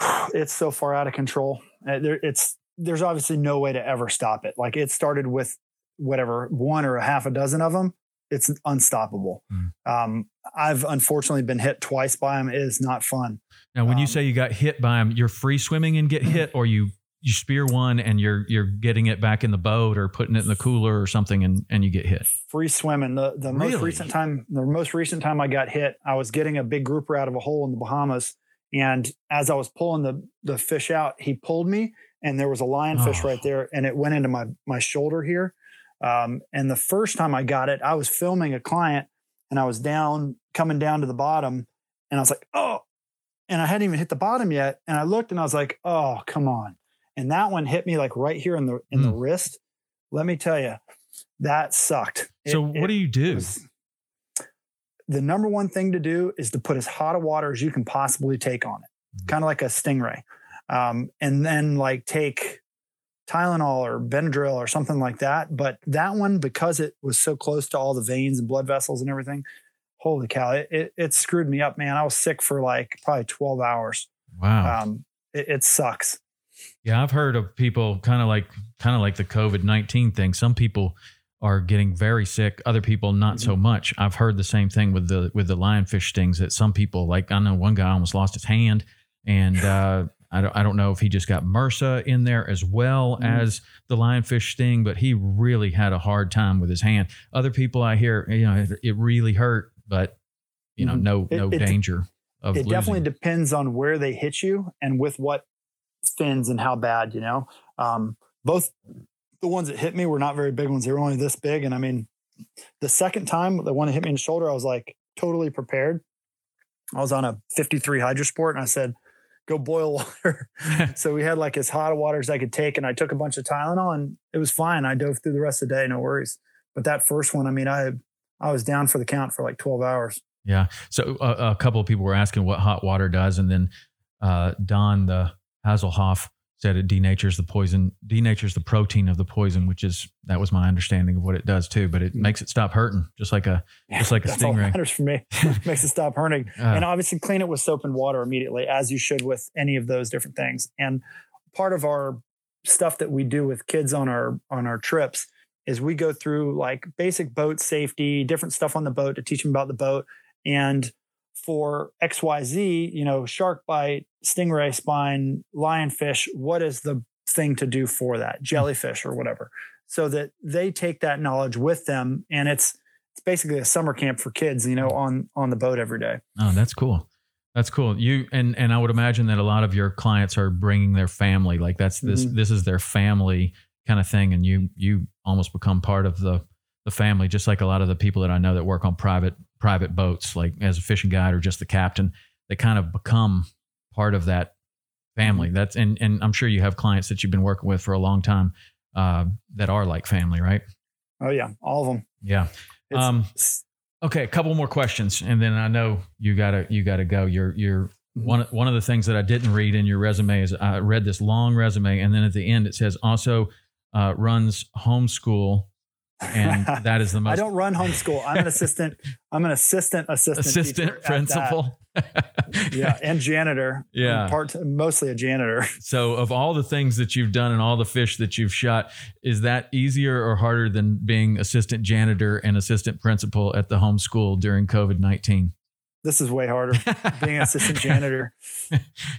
it's so far out of control. Uh, there, it's there's obviously no way to ever stop it. Like it started with whatever one or a half a dozen of them. It's unstoppable. Mm. Um, I've unfortunately been hit twice by them. It is not fun. Now, when you Um, say you got hit by them, you're free swimming and get hit, or you you spear one and you're you're getting it back in the boat or putting it in the cooler or something and and you get hit. Free swimming. The the Really? most recent time, the most recent time I got hit, I was getting a big grouper out of a hole in the Bahamas, and as I was pulling the the fish out, he pulled me, and there was a lionfish Oh. right there, and it went into my my shoulder here. Um, and the first time I got it, I was filming a client, and I was down coming down to the bottom, and I was like, oh, and I hadn't even hit the bottom yet, and I looked, and I was like, oh, come on, and that one hit me like right here in the in the Mm. wrist. Let me tell you, that sucked. So It- what do you do? was- the number one thing to do is to put as hot a water as you can possibly take on it, Mhm. kind of like a stingray, um, and then like take Tylenol or Benadryl or something like that. But that one, because it was so close to all the veins and blood vessels and everything, holy cow, it, it, it screwed me up, man. I was sick for like probably 12 hours. Wow. Um, it, it sucks. Yeah, I've heard of people kind of like kind of like the COVID nineteen thing. Some people are getting very sick. Other people not so much. I've heard the same thing with the with the lionfish stings. That some people like I know one guy almost lost his hand, and uh, I don't I don't know if he just got MRSA in there as well Mhm. as the lionfish sting, but he really had a hard time with his hand. Other people I hear, you know, it, it really hurt, but you know, no It- no it- danger of it losing. definitely depends on where they hit you and with what fins and how bad you know? Um, both the ones that hit me were not very big ones. They were only this big and i mean the second time the one that hit me in the shoulder i was like totally prepared. I was on a 53 hydrosport and i said go boil water. So we had like as hot a water as i could take and i took a bunch of tylenol and it was fine. I dove through the rest of the day no worries. But that first one i mean i i was down for the count for like 12 hours. Yeah. So uh, a couple of people were asking what hot water does, and then uh, Don the Hasselhoff said it denatures the poison, denatures the protein of the poison, which is that was my understanding of what it does too. But it Mm. makes it stop hurting, just like a Just like a That's all stingray. matters for me. Makes it stop hurting. uh, and obviously clean it with soap and water immediately, as you should with any of those different things. And part of our stuff that we do with kids on our on our trips is we go through like basic boat safety, different stuff on the boat to teach them about the boat. And for XYZ, you know, shark bite, stingray spine, lionfish, what is the thing to do for that? Jellyfish or whatever. So that they take that knowledge with them and it's it's basically a summer camp for kids, you know, on on the boat every day. oh, that's cool. That's cool. You and and I would imagine that a lot of your clients are bringing their family. Like that's this Mhm. this is their family kind of thing, and you you almost become part of the the family, just like a lot of the people that I know that work on private private boats, like as a fishing guide or just the captain. They kind of become part of that family. That's and and I'm sure you have clients that you've been working with for a long time uh, that are like family, right? Oh yeah, all of them. Yeah. It's, Um, Okay, a couple more questions, and then I know you gotta you gotta go. You're you're Mhm. one one of the things that I didn't read in your resume is I read this long resume, and then at the end it says also uh, runs homeschool, and that is the most I don't run homeschool. I'm an assistant. I'm an assistant assistant assistant principal. Yeah, and janitor. I'm Yeah. part mostly a janitor. So, of all the things that you've done and all the fish that you've shot, is that easier or harder than being assistant janitor and assistant principal at the homeschool during COVID nineteen? This is way harder. Being an assistant janitor.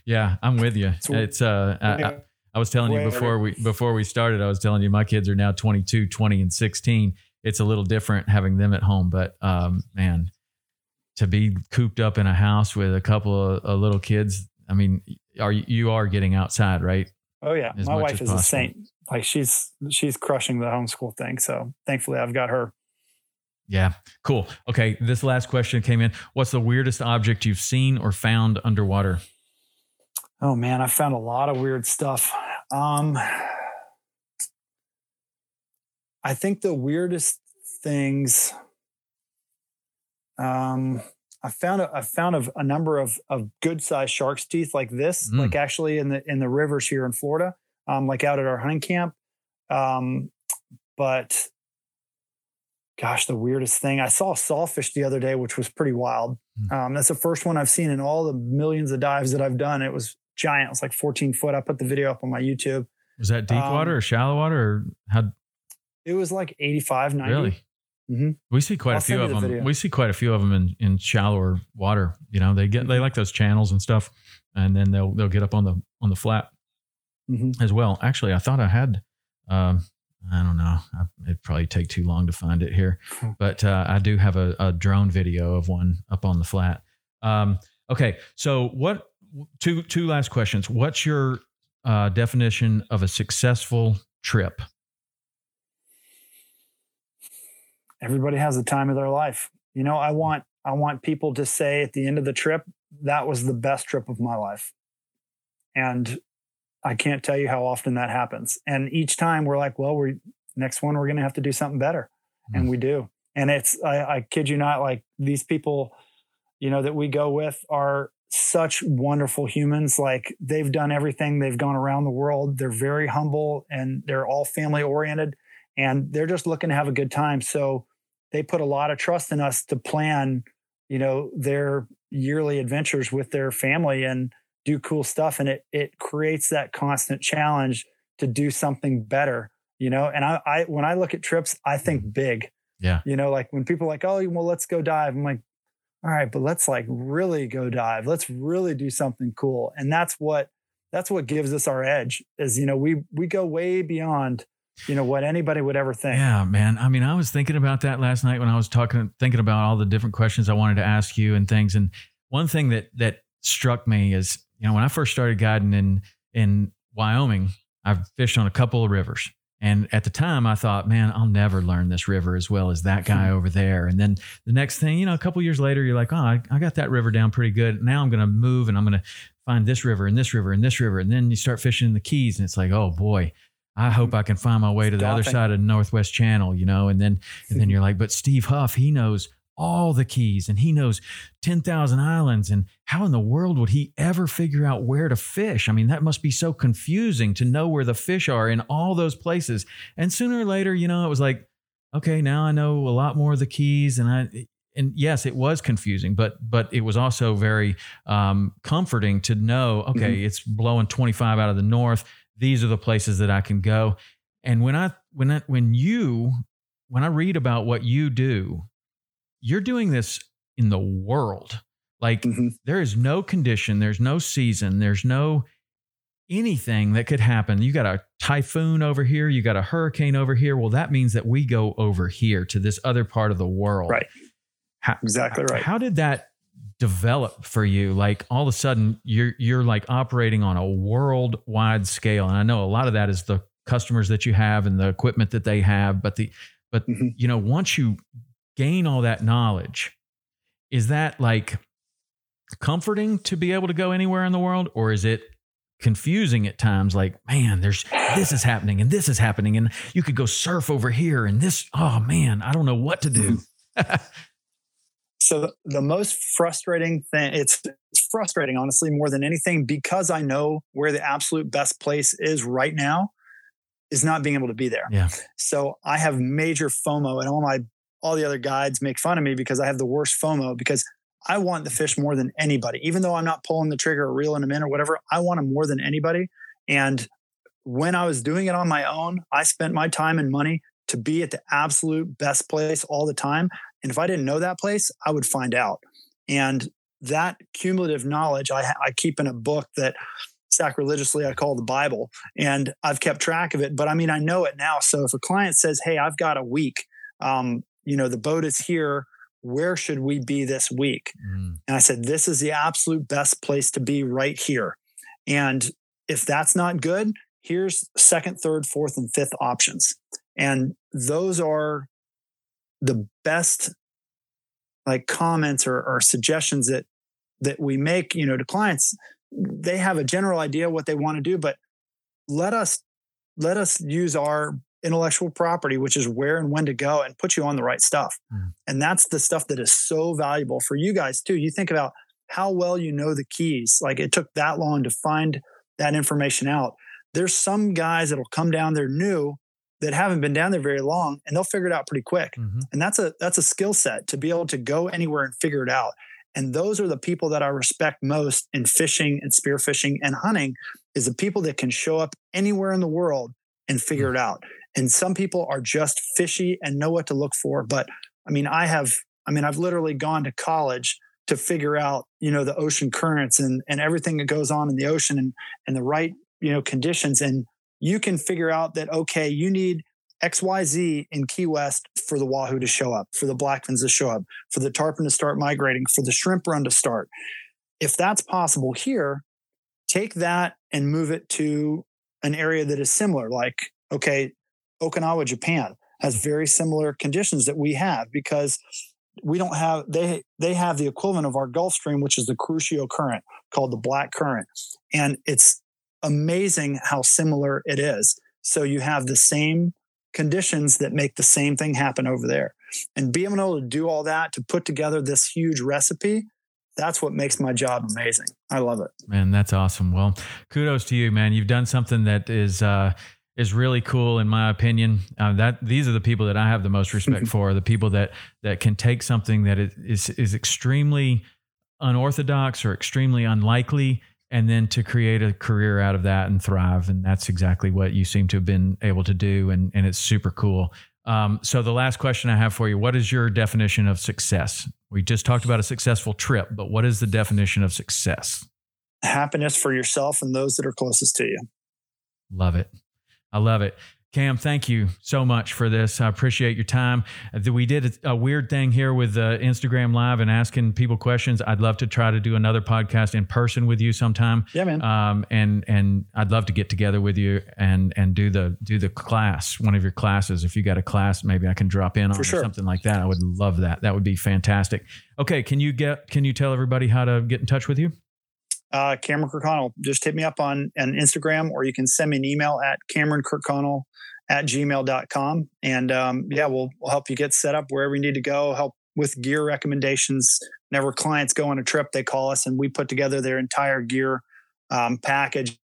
yeah, I'm with you. It's- It's uh, I, I, was telling you before we before we started, I was telling you my kids are now 22, 20, and 16. It's a little different having them at home, but um, man, to be cooped up in a house with a couple of, of little kids, I mean, are you, are getting outside, right? Oh yeah, As my wife is a saint. Like she's she's crushing the homeschool thing. So thankfully, I've got her. Yeah, cool. Okay, this last question came in. What's the weirdest object you've seen or found underwater? Oh man, I found a lot of weird stuff. Um, I think the weirdest things. Um, I found a, I found a, a number of of good sized shark's teeth like this, Mm. like actually in the in the rivers here in Florida, um, like out at our hunting camp. Um, but gosh, the weirdest thing I saw a sawfish the other day, which was pretty wild. Mm. Um, that's the first one I've seen in all the millions of dives that I've done. It was giant. It was like 14 foot. I put the video up on my YouTube. Was that deep Um, water or shallow water or how It was like 85, 90. really? Mhm. We see quite I'll a few of the them. video. We see quite a few of them in, in shallower water. You know, they get they Mhm. like those channels and stuff, and then they'll they'll get up on the on the flat. mm-hmm. as well. Actually, I thought I had. Um, I don't know. I, it'd probably take too long to find it here, but uh, I do have a, a, drone video of one up on the flat. Um, okay, so what? Two two last questions. What's your uh, definition of a successful trip? Everybody has the time of their life. You know, I want I want people to say at the end of the trip, that was the best trip of my life. And I can't tell you how often that happens. And each time we're like, well, we're next one, we're going to have to do something better. Mm. And we do. And it's, I, I kid you not, like these people, you know, that we go with are such wonderful humans. Like they've done everything, they've gone around the world. They're very humble and they're all family oriented and they're just looking to have a good time. So they put a lot of trust in us to plan, you know, their yearly adventures with their family and do cool stuff. And it it creates that constant challenge to do something better, you know. And I, I when I look at trips, I think mm-hmm. big. Yeah. You know, like when people are like, oh, well, let's go dive. I'm like, all right, but let's like really go dive. Let's really do something cool. And that's what that's what gives us our edge is, you know, we we go way beyond you know what anybody would ever think. Yeah, man. I mean, I was thinking about that last night when I was talking, thinking about all the different questions I wanted to ask you and things. And one thing that that struck me is, you know, when I first started guiding in in Wyoming, I've fished on a couple of rivers. And at the time, I thought, man, I'll never learn this river as well as that guy over there. And then the next thing, you know, a couple years later, you're like, oh, I, I got that river down pretty good. Now I'm going to move and I'm going to find this river and this river and this river. And then you start fishing in the Keys, and it's like, oh boy, I mm-hmm. hope I can find my way to the other side of the Northwest Channel, you know, and then and then you're like, but Steve Huff, he knows all the keys and he knows 10,000 islands and how in the world would he ever figure out where to fish? I mean, that must be so confusing to know where the fish are in all those places. And sooner or later, you know, it was like, okay, now I know a lot more of the keys and I and yes, it was confusing, but but it was also very um, comforting to know. Okay, mm-hmm. it's blowing 25 out of the north these are the places that I can go. And when I when I, when you when I read about what you do, you're doing this in the world. Like mm-hmm. there is no condition, there's no season, there's no anything that could happen. You got a typhoon over here, you got a hurricane over here. Well, that means that we go over here to this other part of the world. Right. How, exactly right. How did that develop for you like all of a sudden you're you're like operating on a worldwide scale and i know a lot of that is the customers that you have and the equipment that they have but the but mm-hmm. you know once you gain all that knowledge is that like comforting to be able to go anywhere in the world or is it confusing at times like man there's this is happening and this is happening and you could go surf over here and this oh man i don't know what to do mm-hmm. So the most frustrating thing, it's, it's frustrating, honestly, more than anything, because I know where the absolute best place is right now, is not being able to be there. Yeah. So I have major FOMO, and all my all the other guides make fun of me because I have the worst FOMO because I want the fish more than anybody. Even though I'm not pulling the trigger or reeling them in or whatever, I want them more than anybody. And when I was doing it on my own, I spent my time and money to be at the absolute best place all the time. And if I didn't know that place, I would find out. And that cumulative knowledge I, I keep in a book that sacrilegiously I call the Bible. And I've kept track of it. But I mean, I know it now. So if a client says, Hey, I've got a week, um, you know, the boat is here. Where should we be this week? Mm. And I said, This is the absolute best place to be right here. And if that's not good, here's second, third, fourth, and fifth options. And those are the best like comments or, or suggestions that that we make you know to clients they have a general idea what they want to do but let us let us use our intellectual property which is where and when to go and put you on the right stuff mm. and that's the stuff that is so valuable for you guys too you think about how well you know the keys like it took that long to find that information out there's some guys that'll come down there new that haven't been down there very long and they'll figure it out pretty quick. Mm-hmm. And that's a that's a skill set to be able to go anywhere and figure it out. And those are the people that I respect most in fishing and spearfishing and hunting is the people that can show up anywhere in the world and figure mm-hmm. it out. And some people are just fishy and know what to look for, but I mean I have I mean I've literally gone to college to figure out, you know, the ocean currents and and everything that goes on in the ocean and and the right you know conditions. And you can figure out that okay you need xyz in key west for the wahoo to show up for the blackfins to show up for the tarpon to start migrating for the shrimp run to start. If that's possible here take that and move it to an area that is similar like okay okinawa japan has very similar conditions that we have because we don't have they they have the equivalent of our Gulf Stream, which is the Kuroshio current called the Black Current, and it's amazing how similar it is. So you have the same conditions that make the same thing happen over there, and being able to do all that to put together this huge recipe. That's what makes my job amazing. I love it. Man, that's awesome. Well, kudos to you, man. You've done something that is uh, is really cool in my opinion. Uh, that these are the people that I have the most respect for. The people that that can take something that is is extremely unorthodox or extremely unlikely, and then to create a career out of that and thrive. And that's exactly what you seem to have been able to do. And and it's super cool. Um, so the last question I have for you: What is your definition of success? We just talked about a successful trip, but what is the definition of success? Happiness for yourself and those that are closest to you. Love it. I love it. Cam, thank you so much for this. I appreciate your time. Uh, we did a weird thing here with uh, Instagram Live and asking people questions. I'd love to try to do another podcast in person with you sometime. Yeah, man. Um, and and I'd love to get together with you and and do the do the class, one of your classes. If you got a class, maybe I can drop in on sure. something like that. I would love that. That would be fantastic. Okay, can you get can you tell everybody how to get in touch with you? Uh, Cameron Kirkconnell. Just hit me up on, on Instagram or you can send me an email at Cameron Kirkconnell at gmail.com. And um, yeah, we'll, we'll help you get set up wherever you need to go, help with gear recommendations. Whenever clients go on a trip, they call us and we put together their entire gear um, package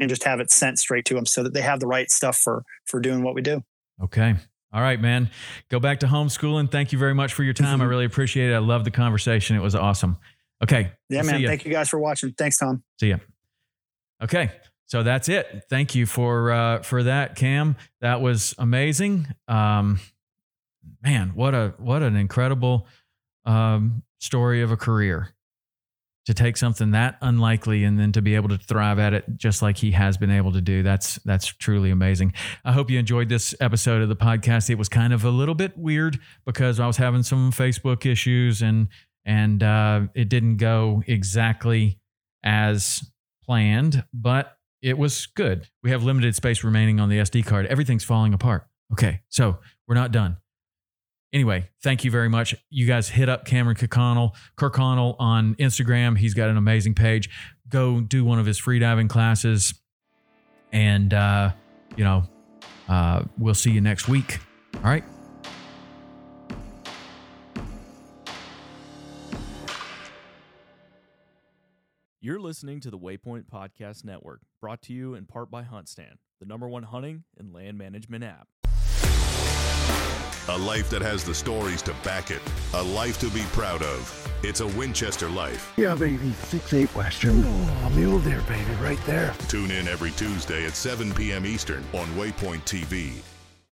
and just have it sent straight to them so that they have the right stuff for for doing what we do. Okay. All right, man. Go back to homeschooling. Thank you very much for your time. I really appreciate it. I love the conversation. It was awesome. Okay. Yeah, man. Thank you guys for watching. Thanks, Tom. See ya. Okay. So that's it. Thank you for uh, for that, Cam. That was amazing. Um, man, what a what an incredible um, story of a career. To take something that unlikely and then to be able to thrive at it just like he has been able to do. That's that's truly amazing. I hope you enjoyed this episode of the podcast. It was kind of a little bit weird because I was having some Facebook issues and and uh, it didn't go exactly as planned, but it was good. We have limited space remaining on the SD card. Everything's falling apart. Okay, so we're not done. Anyway, thank you very much. You guys hit up Cameron Kirkconnell, Kirkconnell on Instagram. He's got an amazing page. Go do one of his freediving classes, and uh, you know, uh, we'll see you next week. All right. You're listening to the Waypoint Podcast Network, brought to you in part by HuntStand, the number one hunting and land management app. A life that has the stories to back it. A life to be proud of. It's a Winchester life. Yeah, baby. Six eight Western. Oh, mule deer, baby, right there. Tune in every Tuesday at 7 p.m. Eastern on Waypoint TV.